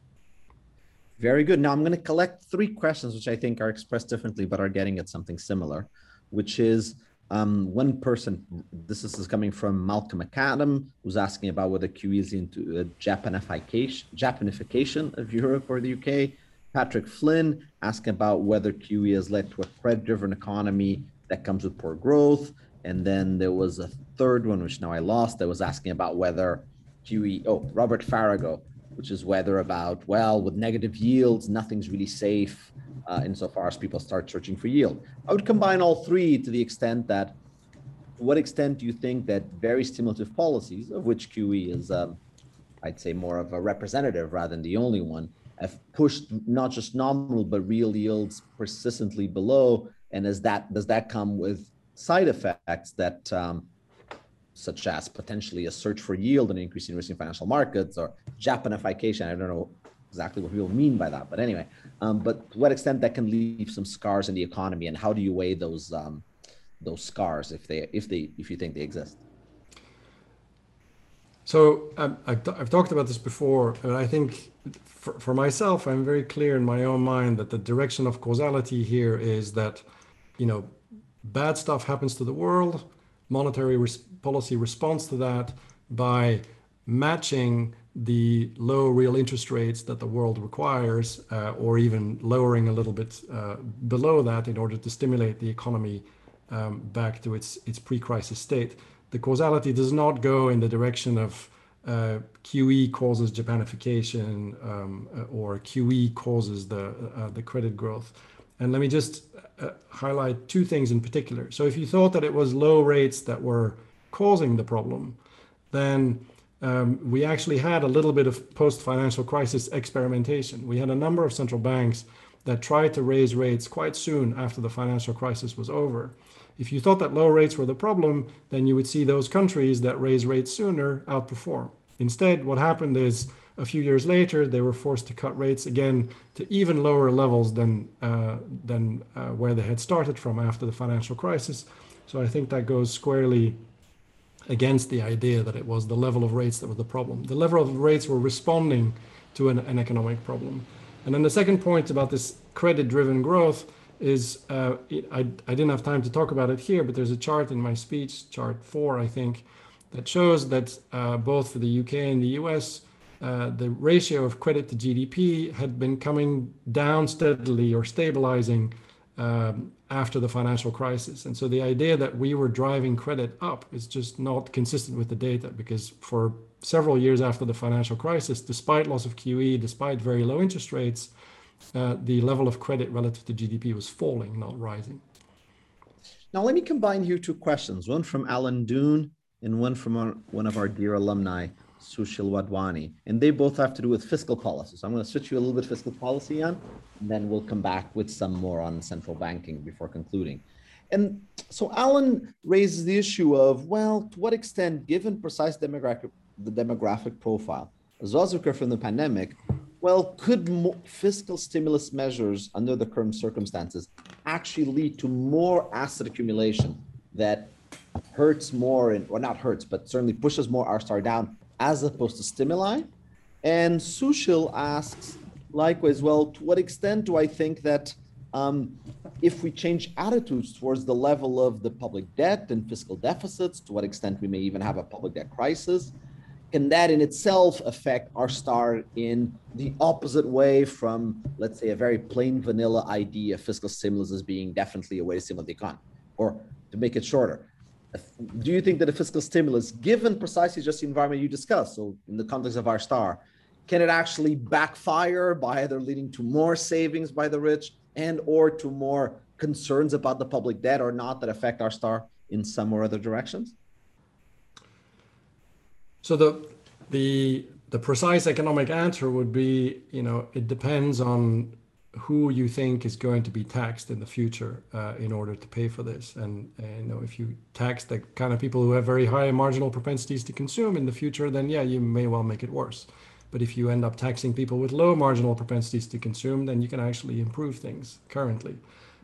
Very good. Now I'm going to collect three questions, which I think are expressed differently, but are getting at something similar, which is um, one person, this is coming from Malcolm McAdam, who's asking about whether QE is into a Japanification, Japanification of Europe or the UK. Patrick Flynn asking about whether QE has led to a credit-driven economy that comes with poor growth. And then there was a third one, which now I lost, that was asking about whether QE, oh, Robert Farago, which is whether about, well, with negative yields, nothing's really safe uh, insofar as people start searching for yield. I would combine all three to the extent that, to what extent do you think that very stimulative policies, of which QE is, um, I'd say, more of a representative rather than the only one, have pushed not just nominal but real yields persistently below? And is that does that come with side effects that um, such as potentially a search for yield and increasing risk in financial markets or Japanification. I don't know exactly what people mean by that, but anyway, um, but to what extent that can leave some scars in the economy, and how do you weigh those um, those scars if they if they if you think they exist? So um, I've, I've, talked about this before, and I think for, for, myself, I'm very clear in my own mind that the direction of causality here is that, you know, bad stuff happens to the world, monetary res- policy responds to that by matching the low real interest rates that the world requires, uh, or even lowering a little bit uh, below that in order to stimulate the economy um, back to its its pre-crisis state. The causality does not go in the direction of uh, QE causes Japanification um, uh, or QE causes the uh, the credit growth. And let me just uh, highlight two things in particular. So if you thought that it was low rates that were causing the problem, then um, we actually had a little bit of post financial crisis experimentation. We had a number of central banks that tried to raise rates quite soon after the financial crisis was over. If you thought that low rates were the problem, then you would see those countries that raise rates sooner outperform. Instead, what happened is a few years later, they were forced to cut rates again to even lower levels than uh, than uh, where they had started from after the financial crisis. So I think that goes squarely against the idea that it was the level of rates that was the problem. The level of rates were responding to an, an economic problem. And then the second point about this credit-driven growth is uh, I, I didn't have time to talk about it here, but there's a chart in my speech, chart four, I think, that shows that uh, both for the UK and the US, uh, the ratio of credit to GDP had been coming down steadily or stabilizing um, after the financial crisis. And so the idea that we were driving credit up is just not consistent with the data because for several years after the financial crisis, despite loss of QE, despite very low interest rates, uh, the level of credit relative to GDP was falling, not rising. Now, let me combine here two questions one from Alan Doon and one from our, one of our dear alumni, Sushil Wadhwani. And they both have to do with fiscal policy. So I'm going to switch you a little bit fiscal policy on, and then we'll come back with some more on central banking before concluding. And so Alan raises the issue of, well, to what extent, given precise demographic, the demographic profile, as well as occur from the pandemic, well, could fiscal stimulus measures under the current circumstances actually lead to more asset accumulation that hurts more, and or not hurts, but certainly pushes more R star down as opposed to stimuli? And Sushil asks, likewise, well, to what extent do I think that um, if we change attitudes towards the level of the public debt and fiscal deficits, to what extent we may even have a public debt crisis, can that in itself affect R star in the opposite way from, let's say, a very plain vanilla idea of fiscal stimulus as being definitely a way to stimulate the economy? Or to make it shorter, do you think that a fiscal stimulus, given precisely just the environment you discussed, so in the context of R star, can it actually backfire by either leading to more savings by the rich and or to more concerns about the public debt or not that affect R star in some or other directions? So the the the precise economic answer would be, you know, it depends on who you think is going to be taxed in the future uh, in order to pay for this. And, and, you know, if you tax the kind of people who have very high marginal propensities to consume in the future, then yeah, you may well make it worse. But if you end up taxing people with low marginal propensities to consume, then you can actually improve things currently.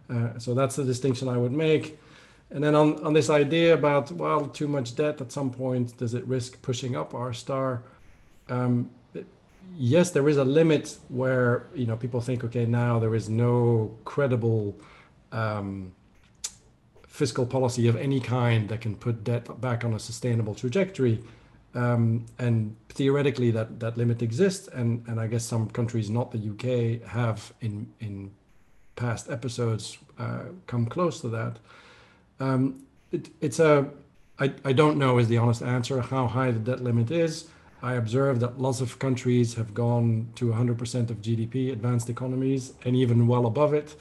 Uh, so that's the distinction I would make. And then on, on this idea about, well, too much debt at some point, does it risk pushing up R star? Um, yes, there is a limit where, you know, people think, okay, now there is no credible um, fiscal policy of any kind that can put debt back on a sustainable trajectory. Um, and theoretically that, that limit exists. And, and I guess some countries, not the UK, have in, in past episodes uh, come close to that. Um, it, it's a, I, I don't know is the honest answer how high the debt limit is. I observe that lots of countries have gone to 100% of GDP, advanced economies, and even well above it.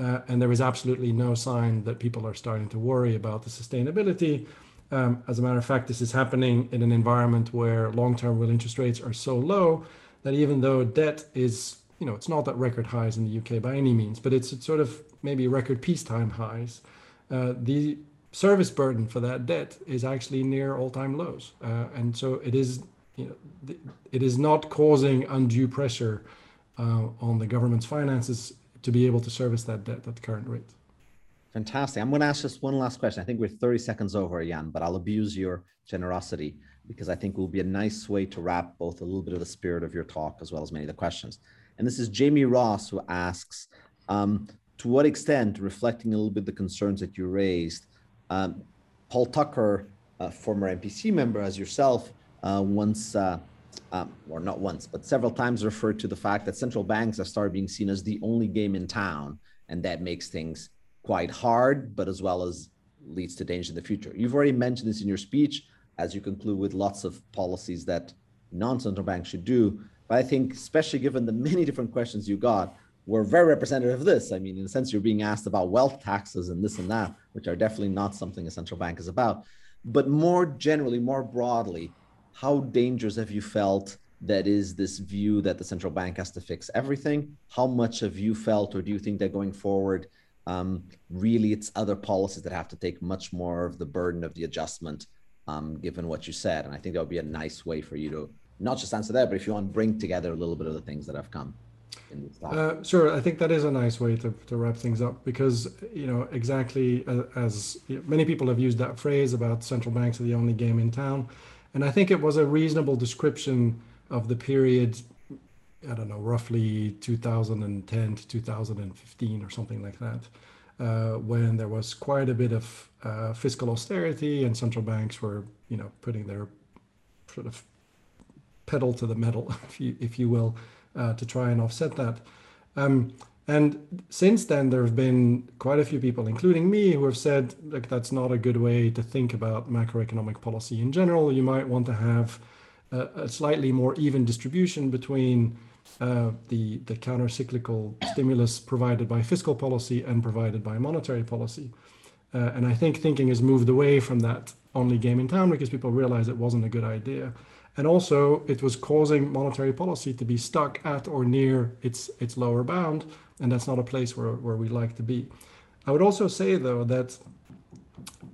Uh, and there is absolutely no sign that people are starting to worry about the sustainability. Um, as a matter of fact, this is happening in an environment where long-term real interest rates are so low that even though debt is, you know, it's not at record highs in the UK by any means, but it's, it's sort of maybe record peacetime highs. Uh, the service burden for that debt is actually near all-time lows, uh, and so it is. You know, it is not causing undue pressure uh, on the government's finances to be able to service that debt at the current rate. Fantastic. I'm going to ask just one last question. I think we're 30 seconds over, Jan, but I'll abuse your generosity because I think it will be a nice way to wrap both a little bit of the spirit of your talk as well as many of the questions. And this is Jamie Ross who asks, um, to what extent, reflecting a little bit the concerns that you raised, um, Paul Tucker, former MPC member as yourself, once, uh, um, or not once, but several times referred to the fact that central banks have started being seen as the only game in town, and that makes things quite hard, but as well as leads to danger in the future. You've already mentioned this in your speech, as you conclude with lots of policies that non-central banks should do. But I think, especially given the many different questions you got, were very representative of this. I mean, in a sense, you're being asked about wealth taxes and this and that, which are definitely not something a central bank is about. But more generally, more broadly, how dangerous have you felt that is this view that the central bank has to fix everything? How much have you felt, or do you think that going forward, um, really it's other policies that have to take much more of the burden of the adjustment, um, given what you said? And I think that would be a nice way for you to not just answer that, but if you want to bring together a little bit of the things that have come. Uh, sure, I think that is a nice way to, to wrap things up because, you know, exactly as, as many people have used that phrase about central banks are the only game in town. And I think it was a reasonable description of the period, I don't know, roughly 2010 to 2015 or something like that, uh, when there was quite a bit of uh, fiscal austerity and central banks were, you know, putting their sort of pedal to the metal, if you, if you will, uh, to try and offset that. Um, and since then, there have been quite a few people, including me, who have said, like, that's not a good way to think about macroeconomic policy in general. You might want to have a, a slightly more even distribution between uh, the, the counter-cyclical stimulus provided by fiscal policy and provided by monetary policy. Uh, and I think thinking has moved away from that only game in town because people realized it wasn't a good idea. And also, it was causing monetary policy to be stuck at or near its, its lower bound. And that's not a place where, where we like to be. I would also say, though, that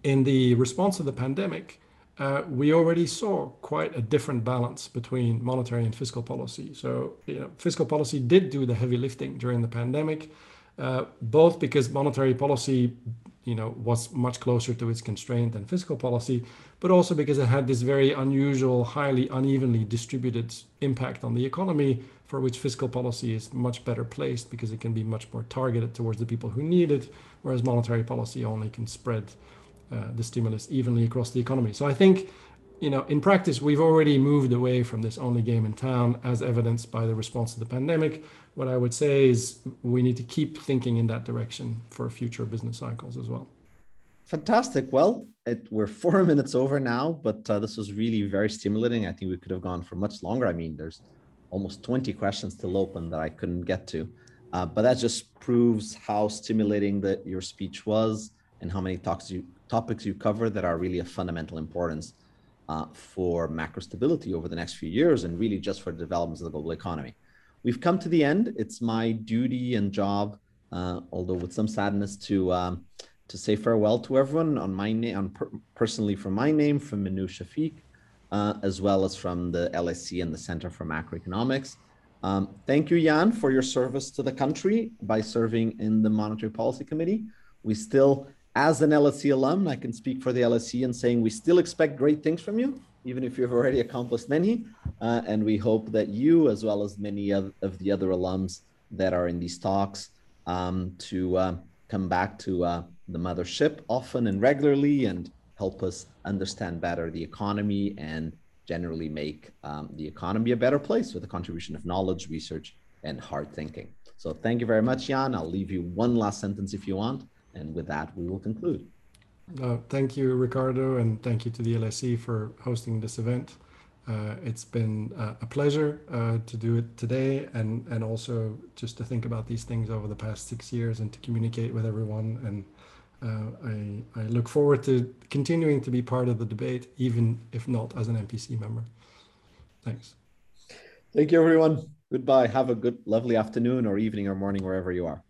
in the response to the pandemic, uh, we already saw quite a different balance between monetary and fiscal policy. So, you know, fiscal policy did do the heavy lifting during the pandemic, uh, both because monetary policy you know, was much closer to its constraint than fiscal policy, but also because it had this very unusual, highly unevenly distributed impact on the economy, for which fiscal policy is much better placed because it can be much more targeted towards the people who need it, whereas monetary policy only can spread uh, the stimulus evenly across the economy. So I think you know, in practice, we've already moved away from this only game in town, as evidenced by the response to the pandemic. What I would say is we need to keep thinking in that direction for future business cycles as well. Fantastic. Well, it, we're four minutes over now, but uh, this was really very stimulating. I think we could have gone for much longer. I mean, there's almost 20 questions still open that I couldn't get to, uh, but that just proves how stimulating that your speech was and how many talks you, topics you cover that are really of fundamental importance uh, for macro stability over the next few years and really just for the developments of the global economy. We've come to the end. It's my duty and job, uh, although with some sadness, to um, to say farewell to everyone on my name, on per personally from my name, from Minouche Shafik, uh, as well as from the LSE and the Center for Macroeconomics. Um, thank you, Jan, for your service to the country by serving in the Monetary Policy Committee. We still as an LSE alum, I can speak for the LSE and saying we still expect great things from you, even if you've already accomplished many. Uh, and we hope that you, as well as many of, of the other alums that are in these talks, um, to uh, come back to uh, the mothership often and regularly and help us understand better the economy and generally make um, the economy a better place with the contribution of knowledge, research, and hard thinking. So thank you very much, Jan. I'll leave you one last sentence if you want. And with that, we will conclude. Uh, thank you, Ricardo, and thank you to the LSE for hosting this event. Uh, it's been uh, a pleasure uh, to do it today and, and also just to think about these things over the past six years and to communicate with everyone. And uh, I, I look forward to continuing to be part of the debate, even if not as an MPC member. Thanks. Thank you, everyone. Goodbye. Have a good, lovely afternoon or evening or morning, wherever you are.